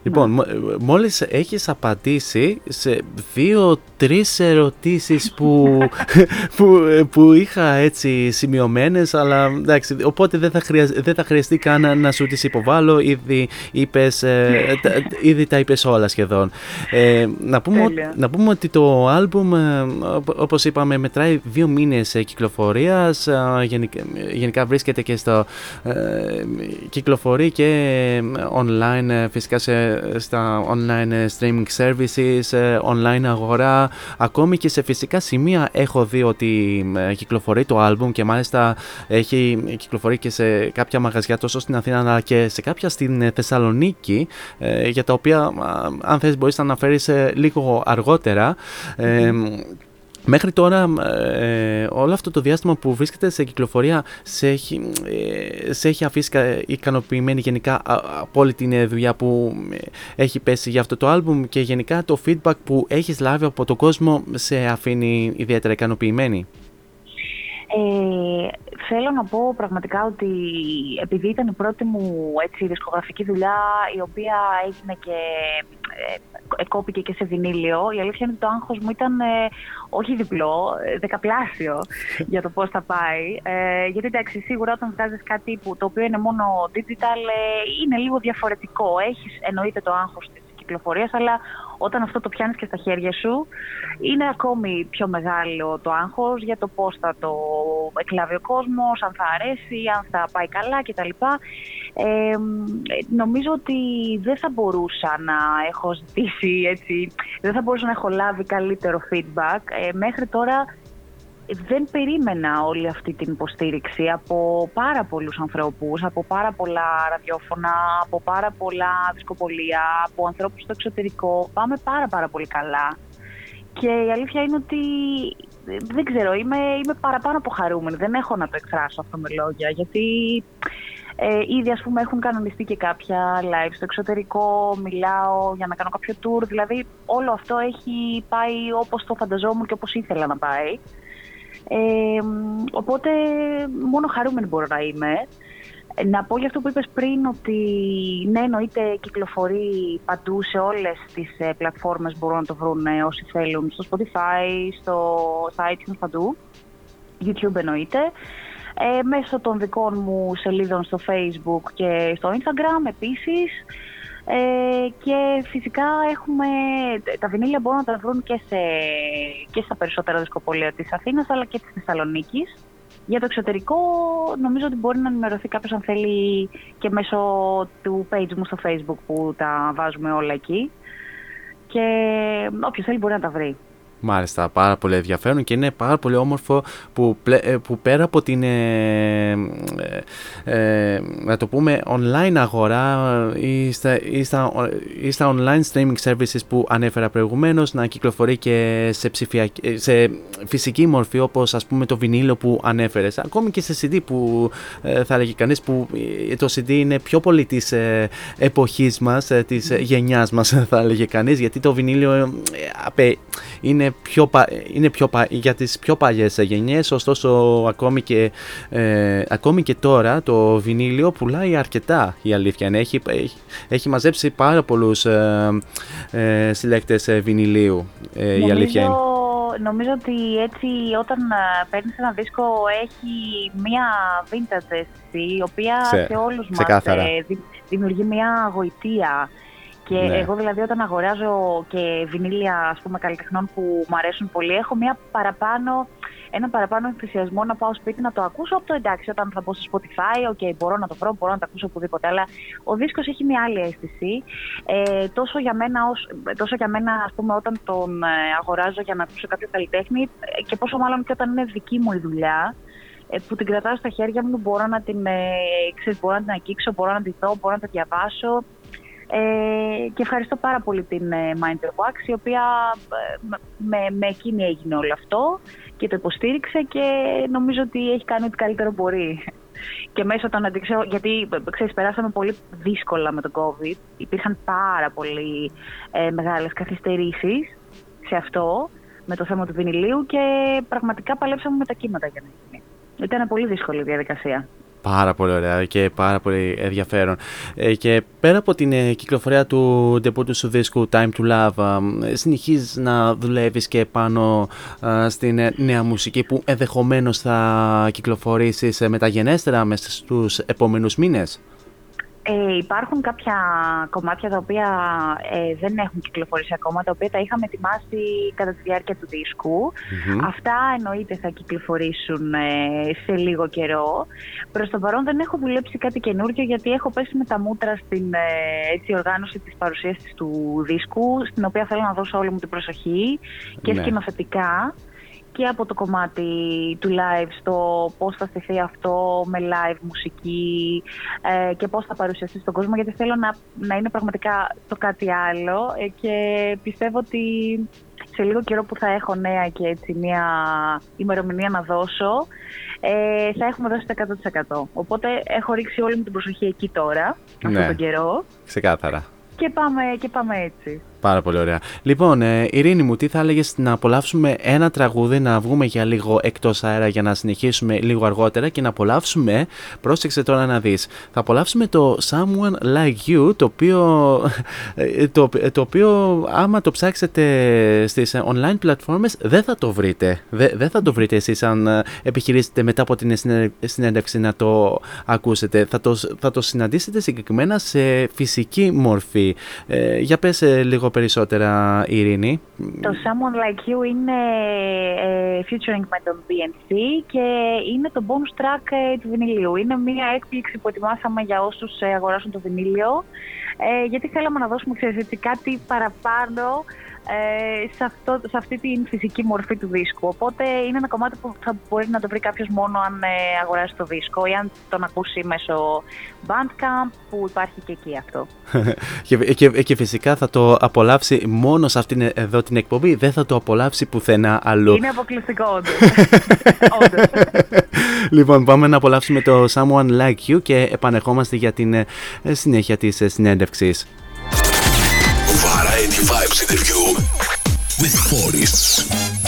Λοιπόν, μ- μόλις έχεις απαντήσει σε δύο-τρεις ερωτήσεις που, που, που είχα έτσι σημειωμένες, αλλά εντάξει, οπότε δεν θα, χρειαζ- δεν θα χρειαστεί καν να, να σου τις υποβάλω, ήδη, είπες, ε, τα, ήδη τα είπες όλα σχεδόν. Ε, να, πούμε, ο- Τέλεια. να πούμε ότι το άλμπουμ, ε, οπ- όπως είπαμε, μετράει δύο μήνες ε, κυκλοφορίας, ε, γενικά, γενικά βρίσκεται και στο, ε, κυκλοφορεί και ε, online ε, φυσικά σε, στα online ε, streaming services, ε, online αγορά, ακόμη και σε φυσικά σημεία έχω δει ότι ε, κυκλοφορεί το άλμπουμ και μάλιστα έχει κυκλοφορεί και σε κάποια μαγαζιά τόσο στην Αθήνα αλλά και σε κάποια στην ε, Θεσσαλονίκη ε, για τα οποία α, αν θες μπορείς να αναφέρεις ε, λίγο αργότερα. Ε, Μέχρι τώρα, ε, όλο αυτό το διάστημα που βρίσκεται σε κυκλοφορία σε έχει, ε, σε έχει αφήσει κα- ικανοποιημένη γενικά α- από όλη την ε, δουλειά που ε, έχει πέσει για αυτό το άλμπουμ και γενικά το feedback που έχεις λάβει από τον κόσμο σε αφήνει ιδιαίτερα ικανοποιημένη; Ε, θέλω να πω πραγματικά ότι επειδή ήταν η πρώτη μου έτσι, δισκογραφική δουλειά η οποία έγινε και ε, εκόπηκε και σε βινίλιο, η αλήθεια είναι ότι το άγχος μου ήταν ε, όχι διπλό, ε, δεκαπλάσιο για το πώς θα πάει. Ε, γιατί εντάξει, σίγουρα όταν βγάζεις κάτι που, το οποίο είναι μόνο digital ε, είναι λίγο διαφορετικό. Έχεις εννοείται το άγχος της κυκλοφορίας, αλλά όταν αυτό το πιάνεις και στα χέρια σου, είναι ακόμη πιο μεγάλο το άγχος για το πώς θα το εκλάβει ο κόσμος, αν θα αρέσει, αν θα πάει καλά κτλ. Ε, νομίζω ότι δεν θα μπορούσα να έχω ζητήσει έτσι, δεν θα μπορούσα να έχω λάβει καλύτερο feedback. Ε, μέχρι τώρα δεν περίμενα όλη αυτή την υποστήριξη από πάρα πολλούς ανθρώπους, από πάρα πολλά ραδιόφωνα, από πάρα πολλά δισκοπολία, από ανθρώπους στο εξωτερικό. Πάμε πάρα πάρα πολύ καλά. Και η αλήθεια είναι ότι δεν ξέρω, είμαι, είμαι παραπάνω από χαρούμενη. Δεν έχω να το εκφράσω αυτό με λόγια, γιατί ε, ήδη ας πούμε έχουν κανονιστεί και κάποια live στο εξωτερικό, μιλάω για να κάνω κάποιο tour, δηλαδή όλο αυτό έχει πάει όπως το φανταζόμουν και όπως ήθελα να πάει. Ε, οπότε μόνο χαρούμενη μπορώ να είμαι. Ε, να πω για αυτό που είπες πριν ότι ναι εννοείται κυκλοφορεί παντού σε όλες τις ε, πλατφόρμες μπορούν να το βρουν ε, όσοι θέλουν στο Spotify, στο, στα iTunes παντού, YouTube εννοείται. Ε, μέσω των δικών μου σελίδων στο Facebook και στο Instagram επίσης. Ε, και φυσικά έχουμε, τα βινίλια μπορούν να τα βρουν και, σε, και στα περισσότερα δισκοπολία της Αθήνας αλλά και της Θεσσαλονίκης. Για το εξωτερικό νομίζω ότι μπορεί να ενημερωθεί κάποιος αν θέλει και μέσω του page μου στο facebook που τα βάζουμε όλα εκεί. Και όποιος θέλει μπορεί να τα βρει. Μάλιστα, πάρα πολύ ενδιαφέρον και είναι πάρα πολύ όμορφο που, ε, που πέρα από την, ε, ε, ε, να το πούμε, online αγορά ή στα, ή, στα, ή στα, online streaming services που ανέφερα προηγουμένως να κυκλοφορεί και σε, σε φυσική μορφή όπως ας πούμε το βινίλιο που ανέφερες. Ακόμη και σε CD που θα έλεγε κανείς που το CD είναι πιο πολύ της εποχής μας, της γενιάς μας θα έλεγε κανείς γιατί το βινίλιο είναι πιο, είναι πιο, για τις πιο παλιές γενιές, ωστόσο ακόμη και, ε, ακόμη και τώρα το βινίλιο πουλάει αρκετά η αλήθεια είναι. Έχει, έχει, μαζέψει πάρα πολλούς ε, ε, συλλέκτες ε, βινιλίου ε, η αλήθεια είναι. Νομίζω ότι έτσι όταν ε, παίρνεις ένα δίσκο έχει μία vintage αίσθηση η οποία σε, σε όλους μας δημιουργεί μία γοητεία και ναι. εγώ δηλαδή όταν αγοράζω και βινίλια ας πούμε καλλιτεχνών που μου αρέσουν πολύ έχω μια παραπάνω, ένα παραπάνω ενθουσιασμό να πάω σπίτι να το ακούσω από το εντάξει όταν θα μπω στο Spotify, ok μπορώ να το βρω, μπορώ να το ακούσω οπουδήποτε αλλά ο δίσκος έχει μια άλλη αίσθηση ε, τόσο, για μένα, ως, τόσο για μένα ας πούμε όταν τον ε, αγοράζω για να ακούσω κάποιο καλλιτέχνη ε, και πόσο μάλλον και όταν είναι δική μου η δουλειά ε, που την κρατάω στα χέρια μου, μπορώ να την, ε, ξέρεις, μπορώ να την αγγίξω, μπορώ να τη δω, μπορώ να τη διαβάσω. Ε, και ευχαριστώ πάρα πολύ την ε, Mind Wax, η οποία ε, με, με εκείνη έγινε όλο αυτό και το υποστήριξε και νομίζω ότι έχει κάνει ό,τι καλύτερο μπορεί. Και μέσω των αντιξεών, γιατί ξέρεις, περάσαμε πολύ δύσκολα με τον COVID, υπήρχαν πάρα πολύ ε, μεγάλες καθυστερήσεις σε αυτό, με το θέμα του βινιλίου και πραγματικά παλέψαμε με τα κύματα για να γίνει. Ήταν πολύ δύσκολη η διαδικασία. Πάρα πολύ ωραία και πάρα πολύ ενδιαφέρον. Ε, και πέρα από την ε, κυκλοφορία του ντεπούτου σου δίσκου Time to Love, ε, συνεχίζεις να δουλεύεις και πάνω στην νέα μουσική που ενδεχομένως θα κυκλοφορήσεις μεταγενέστερα μέσα στους επόμενους μήνες; Ε, υπάρχουν κάποια κομμάτια τα οποία ε, δεν έχουν κυκλοφορήσει ακόμα, τα οποία τα είχαμε ετοιμάσει κατά τη διάρκεια του δισκου Αυτά εννοείται θα κυκλοφορήσουν ε, σε λίγο καιρό. Προς το παρόν δεν έχω δουλέψει κάτι καινούργιο γιατί έχω πέσει με τα μούτρα στην ε, έτσι, οργάνωση της παρουσίασης του δίσκου, στην οποία θέλω να δώσω όλη μου την προσοχή και ναι. σκηνοθετικά και από το κομμάτι του live στο πώς θα στηθεί αυτό με live μουσική ε, και πώς θα παρουσιαστεί στον κόσμο γιατί θέλω να, να είναι πραγματικά το κάτι άλλο ε, και πιστεύω ότι σε λίγο καιρό που θα έχω νέα και έτσι μια ημερομηνία να δώσω ε, θα έχουμε δώσει το 100%. Οπότε έχω ρίξει όλη μου την προσοχή εκεί τώρα, ναι. αυτόν τον καιρό. Ξεκάθαρα. Και πάμε, και πάμε έτσι. Πάρα πολύ ωραία. Λοιπόν, ε, Ειρήνη μου, τι θα έλεγες να απολαύσουμε ένα τραγούδι, να βγούμε για λίγο εκτός αέρα για να συνεχίσουμε λίγο αργότερα και να απολαύσουμε. Πρόσεξε τώρα να δεις. Θα απολαύσουμε το Someone Like You, το οποίο, ε, το, το οποίο άμα το ψάξετε στις online πλατφόρμες δεν θα το βρείτε. Δεν, θα το βρείτε εσείς αν ε, επιχειρήσετε μετά από την συνέντευξη να το ακούσετε. Θα το, θα το συναντήσετε συγκεκριμένα σε φυσική μορφή. Ε, για πες λίγο περισσότερα, Ειρήνη. Το Someone Like You είναι ε, featuring με τον BNC και είναι το bonus track ε, του βινιλίου. Είναι μια έκπληξη που ετοιμάσαμε για όσους ε, αγοράσουν το βινίλιο, ε, γιατί θέλαμε να δώσουμε ξέρεις, κάτι παραπάνω ε, σε, αυτό, σε αυτή την φυσική μορφή του δίσκου. Οπότε είναι ένα κομμάτι που θα μπορεί να το βρει κάποιος μόνο αν ε, αγοράσει το δίσκο ή αν τον ακούσει μέσω Bandcamp που υπάρχει και εκεί αυτό. και, και, και φυσικά θα το απολαύσει μόνο σε αυτήν εδώ την εκπομπή, δεν θα το απολαύσει πουθενά αλλού. Είναι αποκλειστικό όντως. λοιπόν, πάμε να απολαύσουμε το Someone Like You και επανεχόμαστε για την ε, συνέχεια της ε, συνέντευξης. Vibes interview with Forests.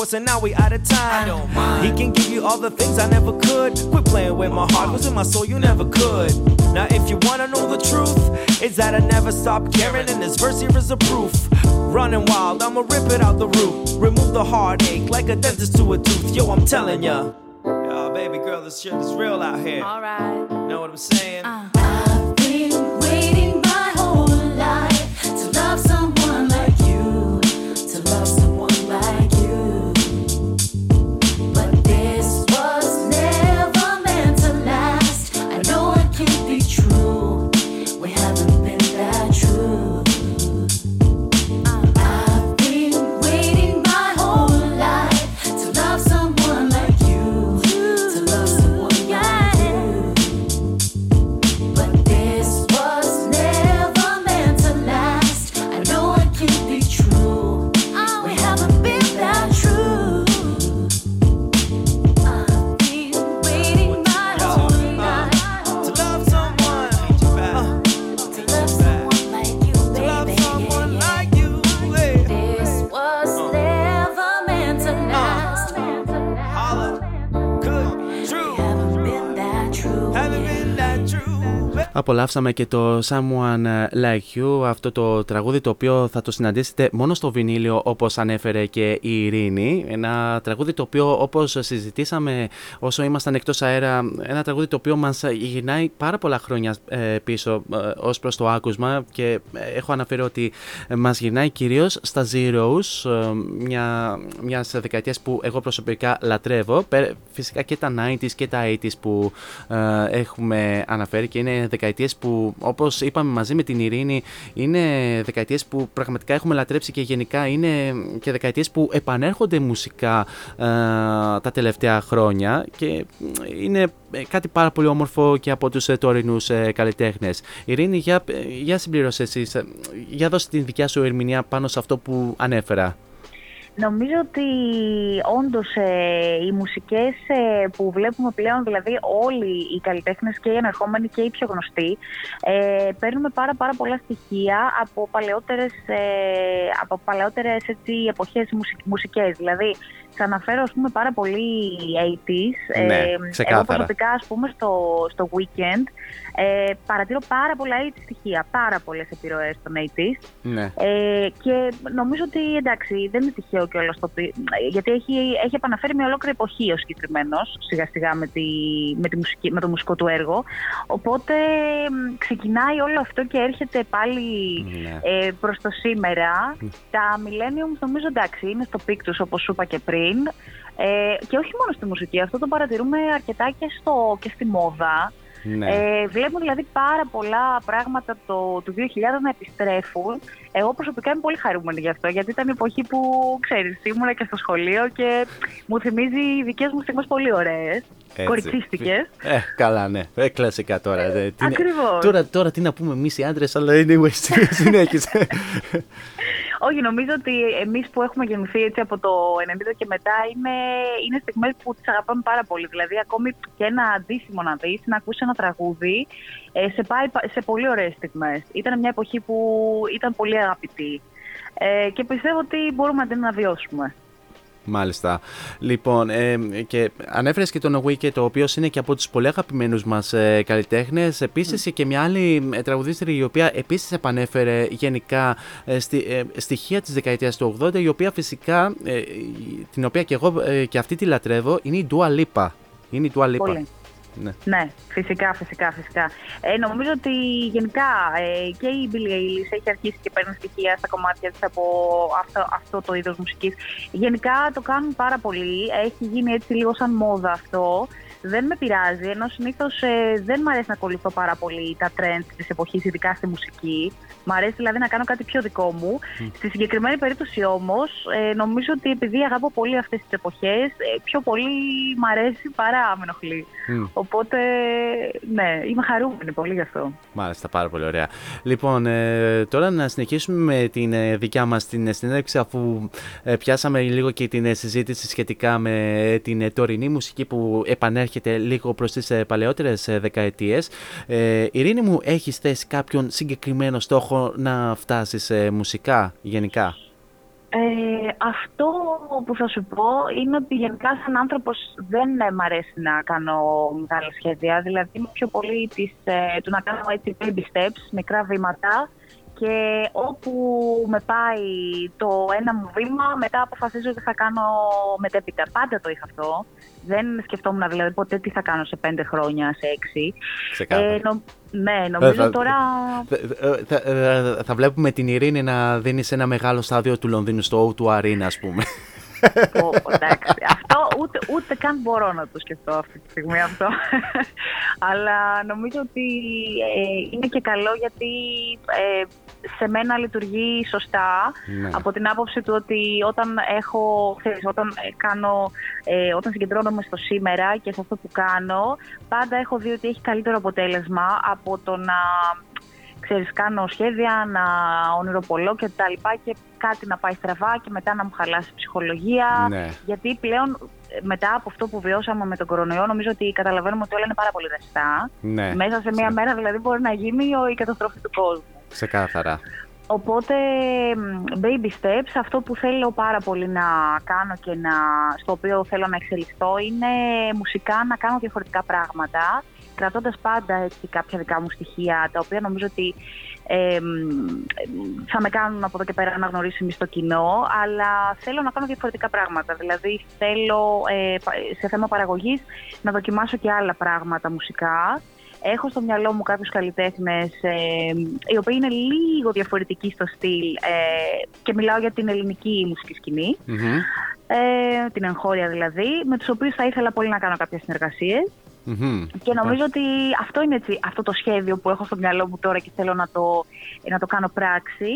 Course and now we out of time. He can give you all the things I never could. Quit playing with my heart, was in my soul, you never could. Now, if you wanna know the truth, is that I never stopped caring, and this verse here is a proof. Running wild, I'ma rip it out the roof. Remove the heartache like a dentist to a tooth. Yo, I'm telling ya. Yo, baby girl, this shit is real out here. Alright. Know what I'm saying? Απολαύσαμε και το Someone Like You, αυτό το τραγούδι το οποίο θα το συναντήσετε μόνο στο βινίλιο όπως ανέφερε και η Ειρήνη. Ένα τραγούδι το οποίο όπως συζητήσαμε όσο ήμασταν εκτός αέρα, ένα τραγούδι το οποίο μας γυρνάει πάρα πολλά χρόνια ε, πίσω ε, ως προς το άκουσμα και ε, έχω αναφέρει ότι μας γυρνάει κυρίως στα Zeros, ε, μια, μιας δεκαετίας που εγώ προσωπικά λατρεύω, Πε- φυσικά και τα 90s και τα 80s που ε, έχουμε αναφέρει και είναι δεκαετίες που όπως είπαμε μαζί με την Ειρήνη είναι δεκαετίες που πραγματικά έχουμε λατρέψει και γενικά είναι και δεκαετίες που επανέρχονται μουσικά ε, τα τελευταία χρόνια και είναι ε, κάτι πάρα πολύ όμορφο και από τους ε, τωρινούς ε, καλλιτέχνες. Ειρήνη, για, ε, για συμπλήρωσες εσείς, ε, για δώσε την δικιά σου ερμηνεία πάνω σε αυτό που ανέφερα. Νομίζω ότι όντως ε, οι μουσικές ε, που βλέπουμε πλέον, δηλαδή όλοι οι καλλιτέχνες και οι ενερχόμενοι και οι πιο γνωστοί, ε, παίρνουμε πάρα πάρα πολλά στοιχεία από παλαιότερες, ε, από παλαιότερες έτσι, εποχές μουσικ, μουσικές. Δηλαδή, θα αναφέρω ας πούμε πάρα πολύ 80s. Ναι, εγώ ξεκάθαρα. προσωπικά ας πούμε στο, στο weekend ε, παρατηρώ πάρα πολλά 80s στοιχεία, πάρα πολλές επιρροές των 80s. Ναι. Ε, και νομίζω ότι εντάξει, δεν είναι τυχαίο κιόλας το πει, γιατί έχει, έχει επαναφέρει μια ολόκληρη εποχή ο συγκεκριμένος σιγά σιγά με, τη, με, τη μουσική, με το μουσικό του έργο. Οπότε μ, ξεκινάει όλο αυτό και έρχεται πάλι Ναι. ε, προς το σήμερα. Τα Millennium νομίζω εντάξει είναι στο peak τους όπως σου είπα και πριν. Ε, και όχι μόνο στη μουσική, αυτό το παρατηρούμε αρκετά και, στο, και στη μόδα. Ναι. Ε, βλέπουμε δηλαδή πάρα πολλά πράγματα το, του 2000 να επιστρέφουν. Εγώ προσωπικά είμαι πολύ χαρούμενη γι' αυτό, γιατί ήταν η εποχή που, ξέρεις, ήμουνα και στο σχολείο και μου θυμίζει οι δικές μου στιγμές πολύ ωραίες, Έτσι. κοριτσίστικες. Ε, καλά, ναι. Ε, κλασικά τώρα. Ε, τι είναι- ακριβώς. Τώρα, τώρα τι να πούμε εμείς οι άντρες, αλλά anyway, συνέχισε. Όχι, νομίζω ότι εμείς που έχουμε γεννηθεί έτσι από το 90 και μετά είναι, είναι στιγμές που τις αγαπάμε πάρα πολύ. Δηλαδή ακόμη και ένα αντίστοιχο να δεις, να ακούσεις ένα τραγούδι, ε, σε πάει πα- σε πολύ ωραίες στιγμές. Ήταν μια εποχή που ήταν πολύ αγαπητή. Ε, και πιστεύω ότι μπορούμε να την αναβιώσουμε. Μάλιστα. Λοιπόν, ε, και ανέφερες και τον Wicked, ο οποίο είναι και από τους πολύ αγαπημένους μας ε, καλλιτέχνες. Επίσης και μια άλλη ε, τραγουδίστρια η οποία επίσης επανέφερε γενικά ε, στη- ε, στοιχεία της δεκαετίας του 80, η οποία φυσικά, ε, η- την οποία και εγώ ε, και αυτή τη λατρεύω, είναι η Dua Lipa. Είναι η Dua Lipa. Πολύ. Ναι. Ναι, φυσικά, φυσικά, φυσικά. Ε, νομίζω ότι γενικά ε, και η Billie Eilish έχει αρχίσει και παίρνει στοιχεία στα κομμάτια της από αυτό, αυτό το είδος μουσικής. Γενικά το κάνουν πάρα πολύ. Έχει γίνει έτσι λίγο σαν μόδα αυτό. Δεν με πειράζει, ενώ συνήθως δεν μου αρέσει να ακολουθώ πάρα πολύ τα trends της εποχής, ειδικά στη μουσική. Μ' αρέσει δηλαδή να κάνω κάτι πιο δικό μου. Στη συγκεκριμένη περίπτωση όμως, ε, νομίζω ότι επειδή αγαπώ πολύ αυτές τις εποχές, πιο πολύ μ' αρέσει παρά με ενοχλεί. Μμ. Οπότε, ναι, είμαι χαρούμενη πολύ γι' αυτό. Μάλιστα, πάρα πολύ ωραία. Λοιπόν, ε, τώρα να συνεχίσουμε με την ε, δικιά μας την συνέντευξη αφού ε, πιάσαμε λίγο και την ε, συζήτηση σχετικά με ε, την ε, τωρινή μουσική που επανέρχεται λίγο προς τις ε, παλαιότερες ε, δεκαετίες. Ε, Ειρήνη μου, έχεις θέσει κάποιον συγκεκριμένο στόχο να φτάσεις ε, μουσικά γενικά; Ε, αυτό που θα σου πω είναι ότι γενικά σαν άνθρωπος δεν ε, μ' αρέσει να κάνω μεγάλα σχέδια. Δηλαδή είμαι πιο πολύ της, ε, του να κάνω έτσι baby steps, μικρά βήματα και όπου με πάει το ένα μου βήμα, μετά αποφασίζω τι θα κάνω μετέπειτα. Πάντα το είχα αυτό. Δεν σκεφτόμουν δηλαδή ποτέ τι θα κάνω σε πέντε χρόνια, σε έξι. Ξεκάθαρα. νο- ναι, νομίζω θα- τώρα... Θα, θα- ε, θα βλέπουμε την Ειρήνη να δίνει σε ένα μεγάλο στάδιο του Λονδίνου στο O2 Arena, ας πούμε. Πω, πω, εντάξει. αυτό ούτε, ούτε καν μπορώ να το σκεφτώ αυτή τη στιγμή αυτό. Αλλά νομίζω ότι ε, είναι και καλό γιατί ε, σε μένα λειτουργεί σωστά Ναι. από την άποψη του ότι όταν έχω, ξέρεις, όταν ε, κάνω, ε, όταν συγκεντρώνομαι στο σήμερα και σε αυτό που κάνω, πάντα έχω δει ότι έχει καλύτερο αποτέλεσμα από το να ξέρεις, κάνω σχέδια, να ονειροπολώ και τα λοιπά και κάτι να πάει στραβά και μετά να μου χαλάσει η ψυχολογία. Ναι. Γιατί πλέον ε, μετά από αυτό που βιώσαμε με τον κορονοϊό νομίζω ότι καταλαβαίνουμε ότι όλα είναι πάρα πολύ ρευστά. Ναι. Μέσα σε μία μέρα δηλαδή μπορεί να γίνει ο- η καταστροφή του κόσμου. Ξεκάθαρα. Οπότε, μ, baby steps, αυτό που θέλω πάρα πολύ να κάνω και να, στο οποίο θέλω να εξελιχθώ είναι μουσικά να κάνω διαφορετικά πράγματα, κρατώντας πάντα έτσι κάποια δικά μου στοιχεία, τα οποία νομίζω ότι ε, μ, θα με κάνουν από εδώ και πέρα αναγνωρίσιμοι στο κοινό, αλλά θέλω να κάνω διαφορετικά πράγματα. Δηλαδή θέλω ε, πα- σε θέμα παραγωγής να δοκιμάσω και άλλα πράγματα μουσικά. Έχω στο μυαλό μου κάποιους καλλιτέχνες ε, οι οποίοι είναι λίγο διαφορετικοί στο στυλ ε, και μιλάω για την ελληνική μουσική σκηνή, ε, την εγχώρια δηλαδή, με τους οποίους θα ήθελα πολύ να κάνω κάποιες συνεργασίες. Και νομίζω ότι αυτό είναι έτσι, αυτό το σχέδιο που έχω στο μυαλό μου τώρα και θέλω να το, να το κάνω πράξη.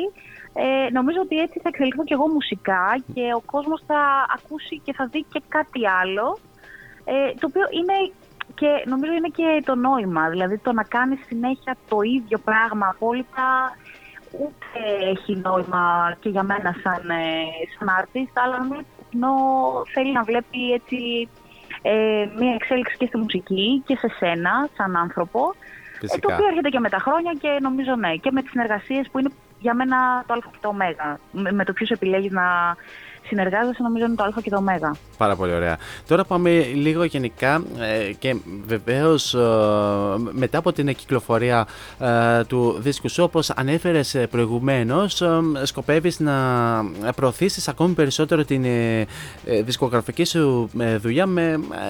Ε, νομίζω ότι έτσι θα εξελιχθώ και εγώ μουσικά και ο κόσμος θα ακούσει και θα δει και κάτι άλλο ε, το οποίο είναι και νομίζω είναι και το νόημα, δηλαδή το να κάνεις συνέχεια το ίδιο πράγμα απόλυτα ούτε έχει νόημα και για μένα σαν, ε, σαν artist, αλλά νομίζω ότι το κοινό θέλει να βλέπει έτσι ε, μια εξέλιξη και στη μουσική και σε σένα σαν άνθρωπο. ε, Φυσικά. το οποίο έρχεται και με τα χρόνια και νομίζω ναι, και με τις συνεργασίες που είναι για μένα το α και το ω. Με, με το ποιος επιλέγεις να συνεργάζεσαι νομίζω είναι το α και το ω. Πάρα πολύ ωραία. Τώρα πάμε λίγο γενικά ε, και βεβαίως ε, μετά από την κυκλοφορία ε, του δίσκου σου όπως ανέφερες ε, προηγουμένως ε, σκοπεύεις να προωθήσεις ακόμη περισσότερο την ε, ε, δισκογραφική σου ε, δουλειά με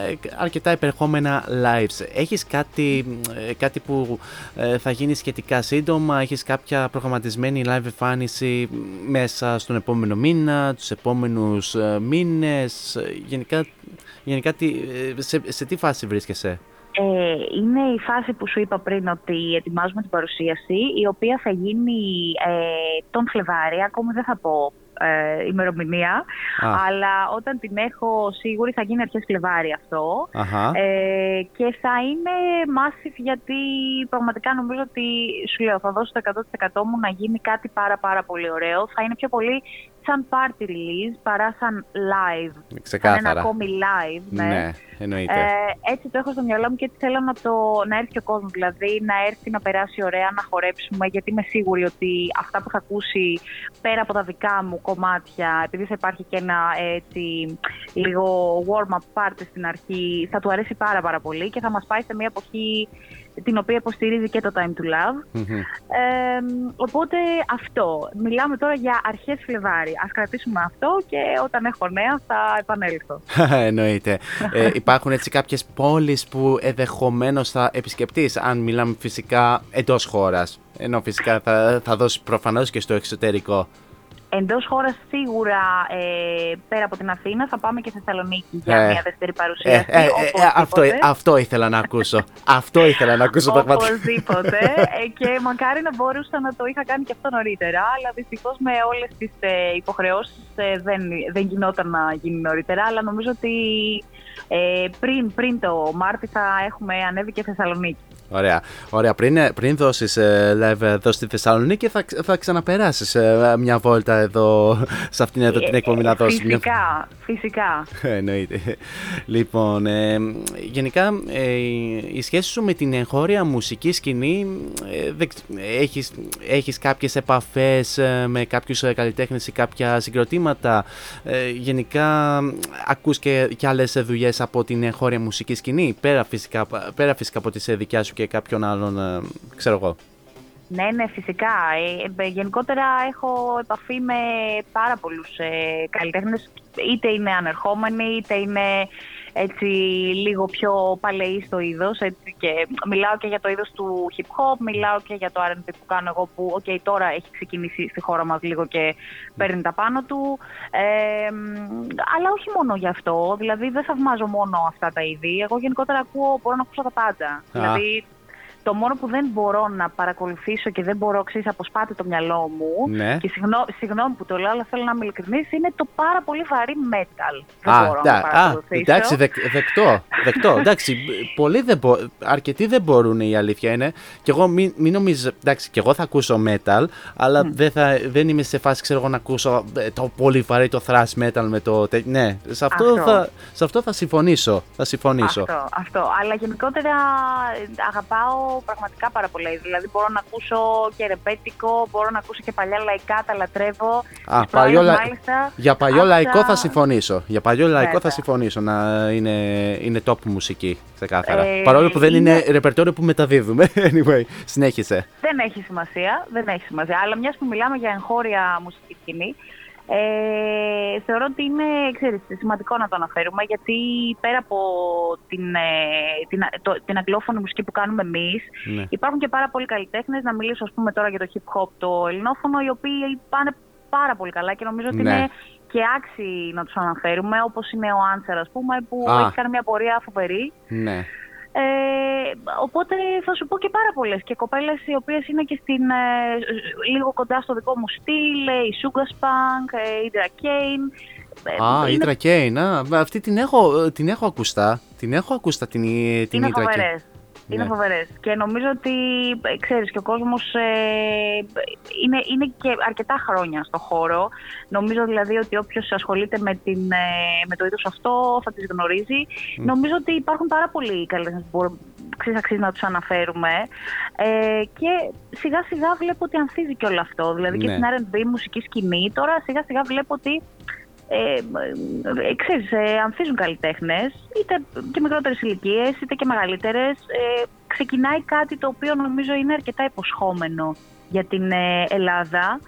ε, αρκετά υπερχόμενα lives. Έχεις κάτι, ε, κάτι που ε, θα γίνει σχετικά σύντομα, έχεις κάποια προγραμματισμένη live εμφάνιση μέσα στον επόμενο μήνα, τους επόμενους ε, μήνες, ε, γενικά, γενικά τι, ε, σε, σε τι φάση βρίσκεσαι; Ε, είναι η φάση που σου είπα πριν ότι ετοιμάζουμε την παρουσίαση, η οποία θα γίνει ε, τον Φλεβάρι, ακόμη δεν θα πω ε, ημερομηνία, Α. αλλά όταν την έχω σίγουρη θα γίνει αρχές Φλεβάρι αυτό. Αχα. Ε, και θα είναι massive γιατί πραγματικά νομίζω ότι σου λέω θα δώσω το 100% μου να γίνει κάτι πάρα πάρα πολύ ωραίο. Θα είναι πιο πολύ σαν party release παρά σαν live. Ξεκάθαρα. Σαν ένα ακόμη live. Ναι. Ναι, εννοείται. Ε, έτσι το έχω στο μυαλό μου και έτσι θέλω να, το, να έρθει και ο κόσμος. Δηλαδή να έρθει να περάσει ωραία, να χορέψουμε. Γιατί είμαι σίγουρη ότι αυτά που θα ακούσει πέρα από τα δικά μου κομμάτια, επειδή θα υπάρχει και ένα έτσι λίγο warm-up party στην αρχή, θα του αρέσει πάρα πάρα πολύ και θα μας πάει σε μια εποχή την οποία υποστηρίζει και το Time to Love. Μμμ. Ε, οπότε αυτό. Μιλάμε τώρα για αρχές Φλεβάρι. Ας κρατήσουμε αυτό και όταν έχω νέα θα επανέλθω. Εννοείται. ε, υπάρχουν έτσι κάποιες πόλεις που ενδεχομένως θα επισκεπτείς, αν μιλάμε φυσικά εντός χώρας. Ενώ φυσικά θα, θα δώσεις προφανώς και στο εξωτερικό. Εντός χώρας σίγουρα ε, πέρα από την Αθήνα θα πάμε και στη Θεσσαλονίκη για Ε, μια δεύτερη Ε, παρουσίαση. ε, ε, ε, οπωσδήποτε. αυτό, αυτό ήθελα να ακούσω. αυτό ήθελα να ακούσω πραγματικά. Οπωσδήποτε. Ε, και μακάρι να μπορούσα να το είχα κάνει και αυτό νωρίτερα. Αλλά δυστυχώς με όλες τις ε, υποχρεώσεις δεν, δεν γινόταν να γίνει νωρίτερα. Αλλά νομίζω ότι ε, πριν, πριν το Μάρτι θα έχουμε ανέβει και Θεσσαλονίκη. Ωραία. Ωραία. Πριν, πριν δώσεις live εδώ στη Θεσσαλονίκη, θα, θα ξαναπεράσεις μια βόλτα εδώ σε αυτήν εδώ την εκπομπή να δώσει. μια- Φυσικά, φυσικά. Εννοείται. Λοιπόν, ε, γενικά ε, η σχέση σου με την εγχώρια μουσική σκηνή, ε, δεν ξ- έχεις, έχεις κάποιες επαφές ε, με κάποιους ε, καλλιτέχνες ή κάποια συγκροτήματα; Ε, γενικά ακούς και, και άλλες δουλειές από την εγχώρια μουσική σκηνή, πέρα φυσικά, πέρα φυσικά από τις ε, δικιά σου και κάποιον άλλον, ε, ξέρω εγώ. Ναι, ναι, φυσικά. Ε, ε, γενικότερα έχω επαφή με πάρα πολλούς ε, καλλιτέχνες, είτε είναι ανερχόμενοι, είτε είναι έτσι λίγο πιο παλαιοί στο είδος. Έτσι, και μιλάω και για το είδος του hip hop, μιλάω και για το R&B που κάνω εγώ που okay, τώρα έχει ξεκινήσει στη χώρα μας λίγο και παίρνει τα πάνω του. Ε, μ, αλλά όχι μόνο γι' αυτό, δηλαδή δεν θαυμάζω μόνο αυτά τα είδη. Εγώ γενικότερα ακούω, μπορώ να ακούσω τα πάντα. Δηλαδή το μόνο που δεν μπορώ να παρακολουθήσω και δεν μπορώ, ξέρεις, αποσπάται το μυαλό μου. Ναι. Και συγγνώ- συγγνώμη που το λέω, αλλά θέλω να είμαι ειλικρινής, είναι το πάρα πολύ βαρύ metal. Δεν Α, μπορώ ντα- να α, παρακολουθήσω. εντάξει, δεκ, δεκτό. δεκτό. εντάξει, πολλοί δεν μπο, αρκετοί δεν μπορούν, η αλήθεια είναι. Και εγώ μην, μην νομίζεις, εντάξει, και εγώ θα ακούσω metal, αλλά δεν, θα, δεν είμαι σε φάση, ξέρω εγώ, να ακούσω ε, το πολύ βαρύ το thrash metal με το. τε- ναι, σε αυτό, Αυτό. Θα, σε αυτό θα συμφωνήσω. Θα συμφωνήσω. Αυτό, αυτό. Αλλά γενικότερα ε, αγαπάω πραγματικά πάρα πολλά. είδη. Δηλαδή μπορώ να ακούσω και ρεπέτικο, μπορώ να ακούσω και παλιά λαϊκά, τα λατρεύω. Α, Τις παλιό προάλλες, λα- μάλιστα, Για παλιό άκουσα- λαϊκό θα συμφωνήσω. Για παλιό λαϊκό θα Βέβαια. συμφωνήσω να είναι, είναι top μουσική, ξεκάθαρα. Ε, Παρόλο που δεν είναι, είναι- ρεπερτόριο που μεταδίδουμε. Anyway, συνέχισε. Δεν έχει σημασία, δεν έχει σημασία. Αλλά μιας που μιλάμε για εγχώρια μουσική σκηνή, ε, θεωρώ ότι είναι ξέρεις, σημαντικό να το αναφέρουμε γιατί πέρα από την, ε, την, το, την αγγλόφωνη μουσική που κάνουμε εμείς Ναι. υπάρχουν και πάρα πολλοί καλλιτέχνες, να μιλήσω ας πούμε τώρα για το hip hop το ελληνόφωνο οι οποίοι πάνε πάρα πολύ καλά και νομίζω ότι Ναι. είναι και άξιοι να τους αναφέρουμε όπως είναι ο Άντσερ ας πούμε που Α. έχει κάνει μια πορεία φοβερή Ναι. Ε, οπότε θα σου πω και πάρα πολλές και κοπέλες οι οποίες είναι και στην, ε, λίγο κοντά στο δικό μου στυλ, ε, η Sugar Spunk, ε, η Dra Kane. Ε, Α, η είναι- Τρακέιν. Α, αυτή την έχω, την έχω ακουστά. Την έχω ακουστά την, την Είναι Ήτρα Κέιν. φοβερές. Είναι Ναι. φοβερές. Και νομίζω ότι ε, ξέρεις και ο κόσμος είναι, είναι και αρκετά χρόνια στο χώρο. Νομίζω δηλαδή ότι όποιος ασχολείται με, την, ε, με το είδος αυτό θα τις γνωρίζει. Μμ. Νομίζω ότι υπάρχουν πάρα πολλοί καλλιτέχνες που μπορούμε ξέρεις, αξίζει να τους αναφέρουμε. Ε, και σιγά σιγά βλέπω ότι ανθίζει και όλο αυτό. Δηλαδή και Ναι. στην RB μουσική σκηνή. Τώρα σιγά σιγά βλέπω ότι ε, ε, ξέρεις, ε, ανθίζουν καλλιτέχνες, είτε και μικρότερες ηλικίες, είτε και μεγαλύτερες. Ε, ξεκινάει κάτι το οποίο νομίζω είναι αρκετά υποσχόμενο για την ε, Ελλάδα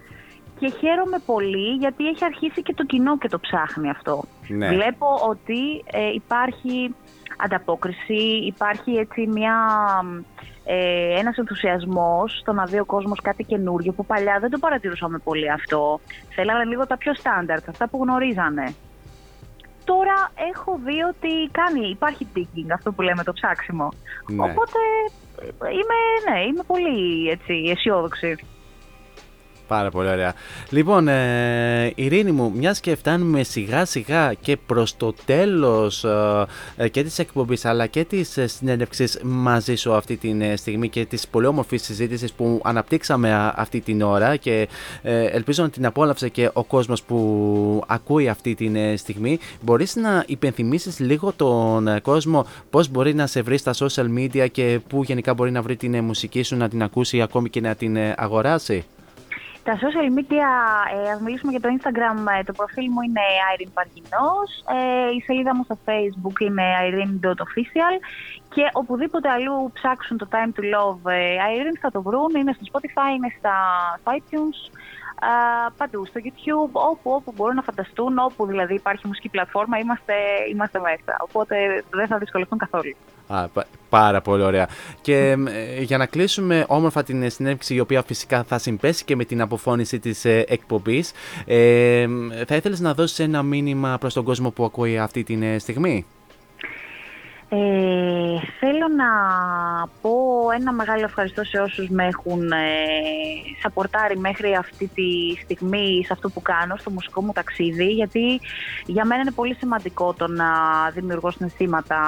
και χαίρομαι πολύ γιατί έχει αρχίσει και το κοινό και το ψάχνει αυτό. Ναι. Βλέπω ότι ε, υπάρχει ανταπόκριση, υπάρχει έτσι μια, ε, ένας ενθουσιασμός στο να δει ο κόσμος κάτι καινούριο που παλιά δεν το παρατηρούσαμε πολύ αυτό. Θέλανε λίγο τα πιο στάνταρτ, αυτά που γνωρίζανε. Τώρα έχω δει ότι κάνει, υπάρχει digging, αυτό που λέμε το ψάξιμο. Ναι. Οπότε ε, είμαι, ναι, είμαι πολύ έτσι, αισιόδοξη. Πάρα πολύ ωραία. Λοιπόν, ε, Ειρήνη μου, μιας και φτάνουμε σιγά σιγά και προς το τέλος ε, ε, και της εκπομπής αλλά και της ε, συνέντευξης μαζί σου αυτή τη ε, στιγμή και της πολύ όμορφης συζήτησης που αναπτύξαμε α, αυτή την ώρα και ε, ελπίζω να την απόλαυσε και ο κόσμος που ακούει αυτή τη ε, στιγμή. Μπορείς να υπενθυμίσεις λίγο τον ε, κόσμο πώς μπορεί να σε βρει στα social media και πού γενικά μπορεί να βρει την ε, μουσική σου, να την ακούσει ακόμη και να την ε, αγοράσει; Τα social media, ε, ας μιλήσουμε για το Instagram, ε, το προφίλ μου είναι Irene Παργινός, ε, η σελίδα μου στο Facebook είναι irene.official και οπουδήποτε αλλού ψάξουν το Time to Love ε, Irene θα το βρουν, είναι στο Spotify, είναι στα στο iTunes, α, παντού, στο YouTube, όπου, όπου μπορούν να φανταστούν, όπου δηλαδή υπάρχει μουσική πλατφόρμα, είμαστε, είμαστε μέσα. Οπότε δεν θα δυσκολευτούν καθόλου. Α, πα- πάρα πολύ ωραία. Και ε, για να κλείσουμε όμορφα την ε, συνέντευξη, η οποία φυσικά θα συμπέσει και με την αποφώνηση της ε, εκπομπής, ε, θα ήθελες να δώσεις ένα μήνυμα προς τον κόσμο που ακούει αυτή τη ε, στιγμή; Ε, θέλω να πω ένα μεγάλο ευχαριστώ σε όσους με έχουν ε, σαπορτάρει μέχρι αυτή τη στιγμή σε αυτό που κάνω, στο μουσικό μου ταξίδι, γιατί για μένα είναι πολύ σημαντικό το να δημιουργώ συναισθήματα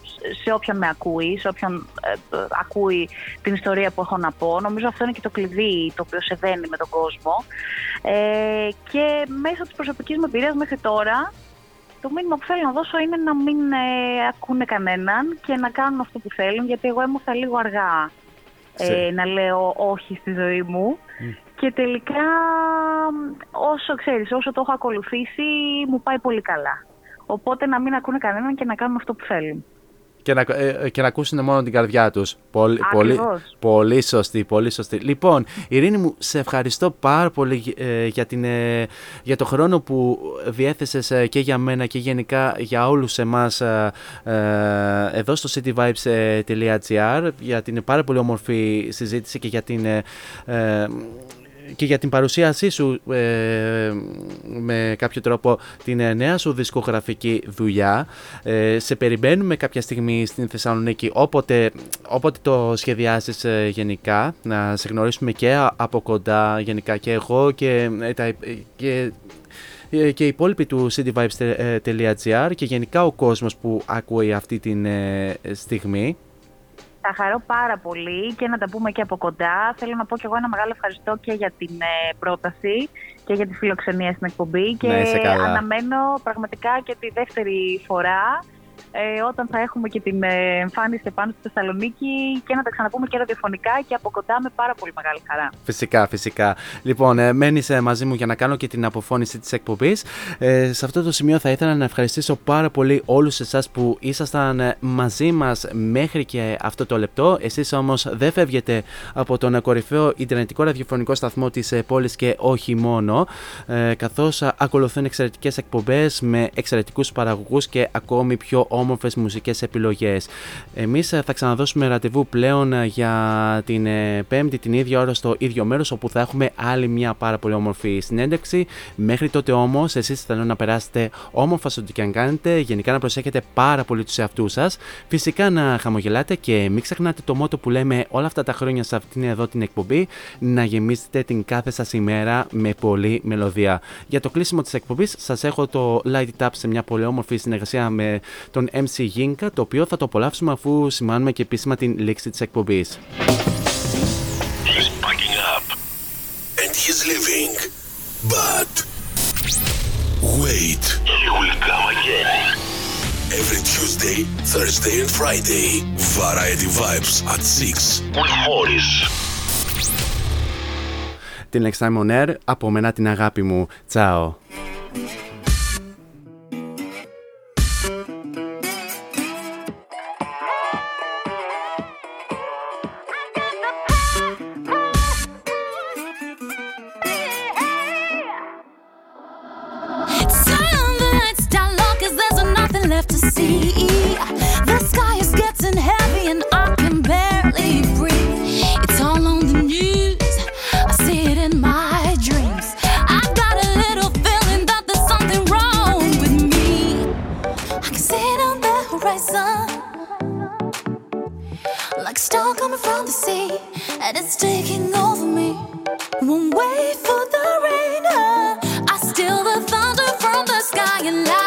σε- σε όποιον με ακούει, σε όποιον ε, ε, ακούει την ιστορία που έχω να πω. Νομίζω αυτό είναι και το κλειδί το οποίο σε δένει με τον κόσμο. Ε, και μέσω της προσωπικής μου εμπειρίας μέχρι τώρα, το μήνυμα που θέλω να δώσω είναι να μην ε, ακούνε κανέναν και να κάνουν αυτό που θέλουν, γιατί εγώ έμαθα λίγο αργά ε, Σε- να λέω όχι στη ζωή μου. Και τελικά, όσο ξέρεις, όσο το έχω ακολουθήσει, μου πάει πολύ καλά. Οπότε να μην ακούνε κανέναν και να κάνουν αυτό που θέλουν. Και να, ε, ε, και να ακούσουν μόνο την καρδιά τους. Πολύ, πολύ, Ακριβώς. πολύ σωστή, πολύ σωστή. Λοιπόν, Ειρήνη μου, σε ευχαριστώ πάρα πολύ ε, για, την, ε, για το χρόνο που διέθεσες ε, και για μένα και γενικά για όλους εμάς ε, ε, εδώ στο cityvibes.gr για την πάρα πολύ όμορφη συζήτηση και για την... ε, ε, και για την παρουσίασή σου ε, με κάποιο τρόπο την ε, νέα σου δισκογραφική δουλειά. Ε, σε περιμένουμε κάποια στιγμή στην Θεσσαλονίκη όποτε, όποτε το σχεδιάσεις ε, γενικά να σε γνωρίσουμε και α- από κοντά γενικά και εγώ και, ε, τα, ε, και ε, και οι υπόλοιποι του cityvibes.gr και γενικά ο κόσμος που ακούει αυτή τη στιγμή. Θα χαρώ πάρα πολύ και να τα πούμε και από κοντά. Θέλω να πω και εγώ ένα μεγάλο ευχαριστώ και για την ε, πρόταση και για τη φιλοξενία στην εκπομπή. Και Να είσαι καλά. αναμένω πραγματικά και τη δεύτερη φορά ε, όταν θα έχουμε και την ε, εμφάνιση επάνω στη Θεσσαλονίκη και να τα ξαναπούμε και ραδιοφωνικά και από κοντά με πάρα πολύ μεγάλη χαρά. Φυσικά, φυσικά. Λοιπόν, ε, μένεις μαζί μου για να κάνω και την αποφώνηση της εκπομπής. Ε, σε αυτό το σημείο θα ήθελα να ευχαριστήσω πάρα πολύ όλους εσάς που ήσασταν ε, μαζί μας μέχρι και αυτό το λεπτό. Εσείς όμως δεν φεύγετε από τον κορυφαίο Ιντερνετικό ραδιοφωνικό σταθμό της πόλης και όχι μόνο. Ε, Καθώς ακολουθούν εξαιρετικές εκπομπές με εξαιρετικούς παραγωγούς και ακόμη πιο όμορφες μουσικές επιλογές. Εμείς θα ξαναδώσουμε ραντεβού πλέον ε, για την ε, Πέμπτη την ίδια ώρα στο ίδιο μέρος όπου θα έχουμε άλλη μια πάρα πολύ όμορφη συνέντευξη. Μέχρι τότε όμως, εσείς θέλω να περάσετε όμορφα στο τι και αν κάνετε, γενικά να προσέχετε πάρα πολύ τους εαυτούς σας. Φυσικά να χαμογελάτε και μην ξεχνάτε το μότο που λέμε όλα αυτά τα χρόνια σε αυτήν εδώ την εκπομπή να γεμίσετε την κάθε σας ημέρα με πολλή μελωδία. Για το κλείσιμο της εκπομπής, σας έχω το Light It Up σε μια πολύ όμορφη συνεργασία με τον MC Yinka, το οποίο θα το απολαύσουμε αφού σημάνουμε και επίσημα την λήξη της εκπομπής. He's packing up and he's leaving. But wait. He will come again. Every Tuesday, Thursday and Friday. Variety Vibes at 6. With Morris. Την Next Time on Air, από μένα την αγάπη μου. Τσάω. And it's taking over me. Won't wait for the rain. I steal the thunder from the sky and light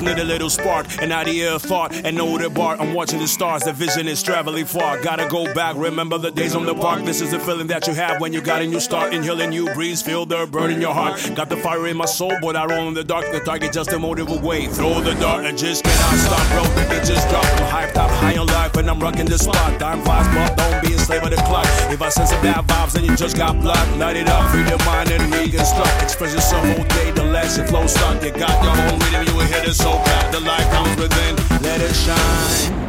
just need a little spark, an idea of thought, and know the bar. I'm watching the stars, the vision is traveling far. Gotta go back, remember the days on the park. This is the feeling that you have when you got a new start. Inhale a new breeze, feel the burn in your heart. Got the fire in my soul, but I roll in the dark. The target just a motive away. Throw the dart and just cannot stop, bro. It just dropped. I'm hyped up, high on life, and I'm rocking the spot. Time flies, but don't be a slave of the clock. If I sense some bad vibes, then you just got blocked. Light it up, free your mind and reconstruct. Express yourself all day, the less your flow stuck. You got your own rhythm, you will hit it so bad. The light comes within, let it shine.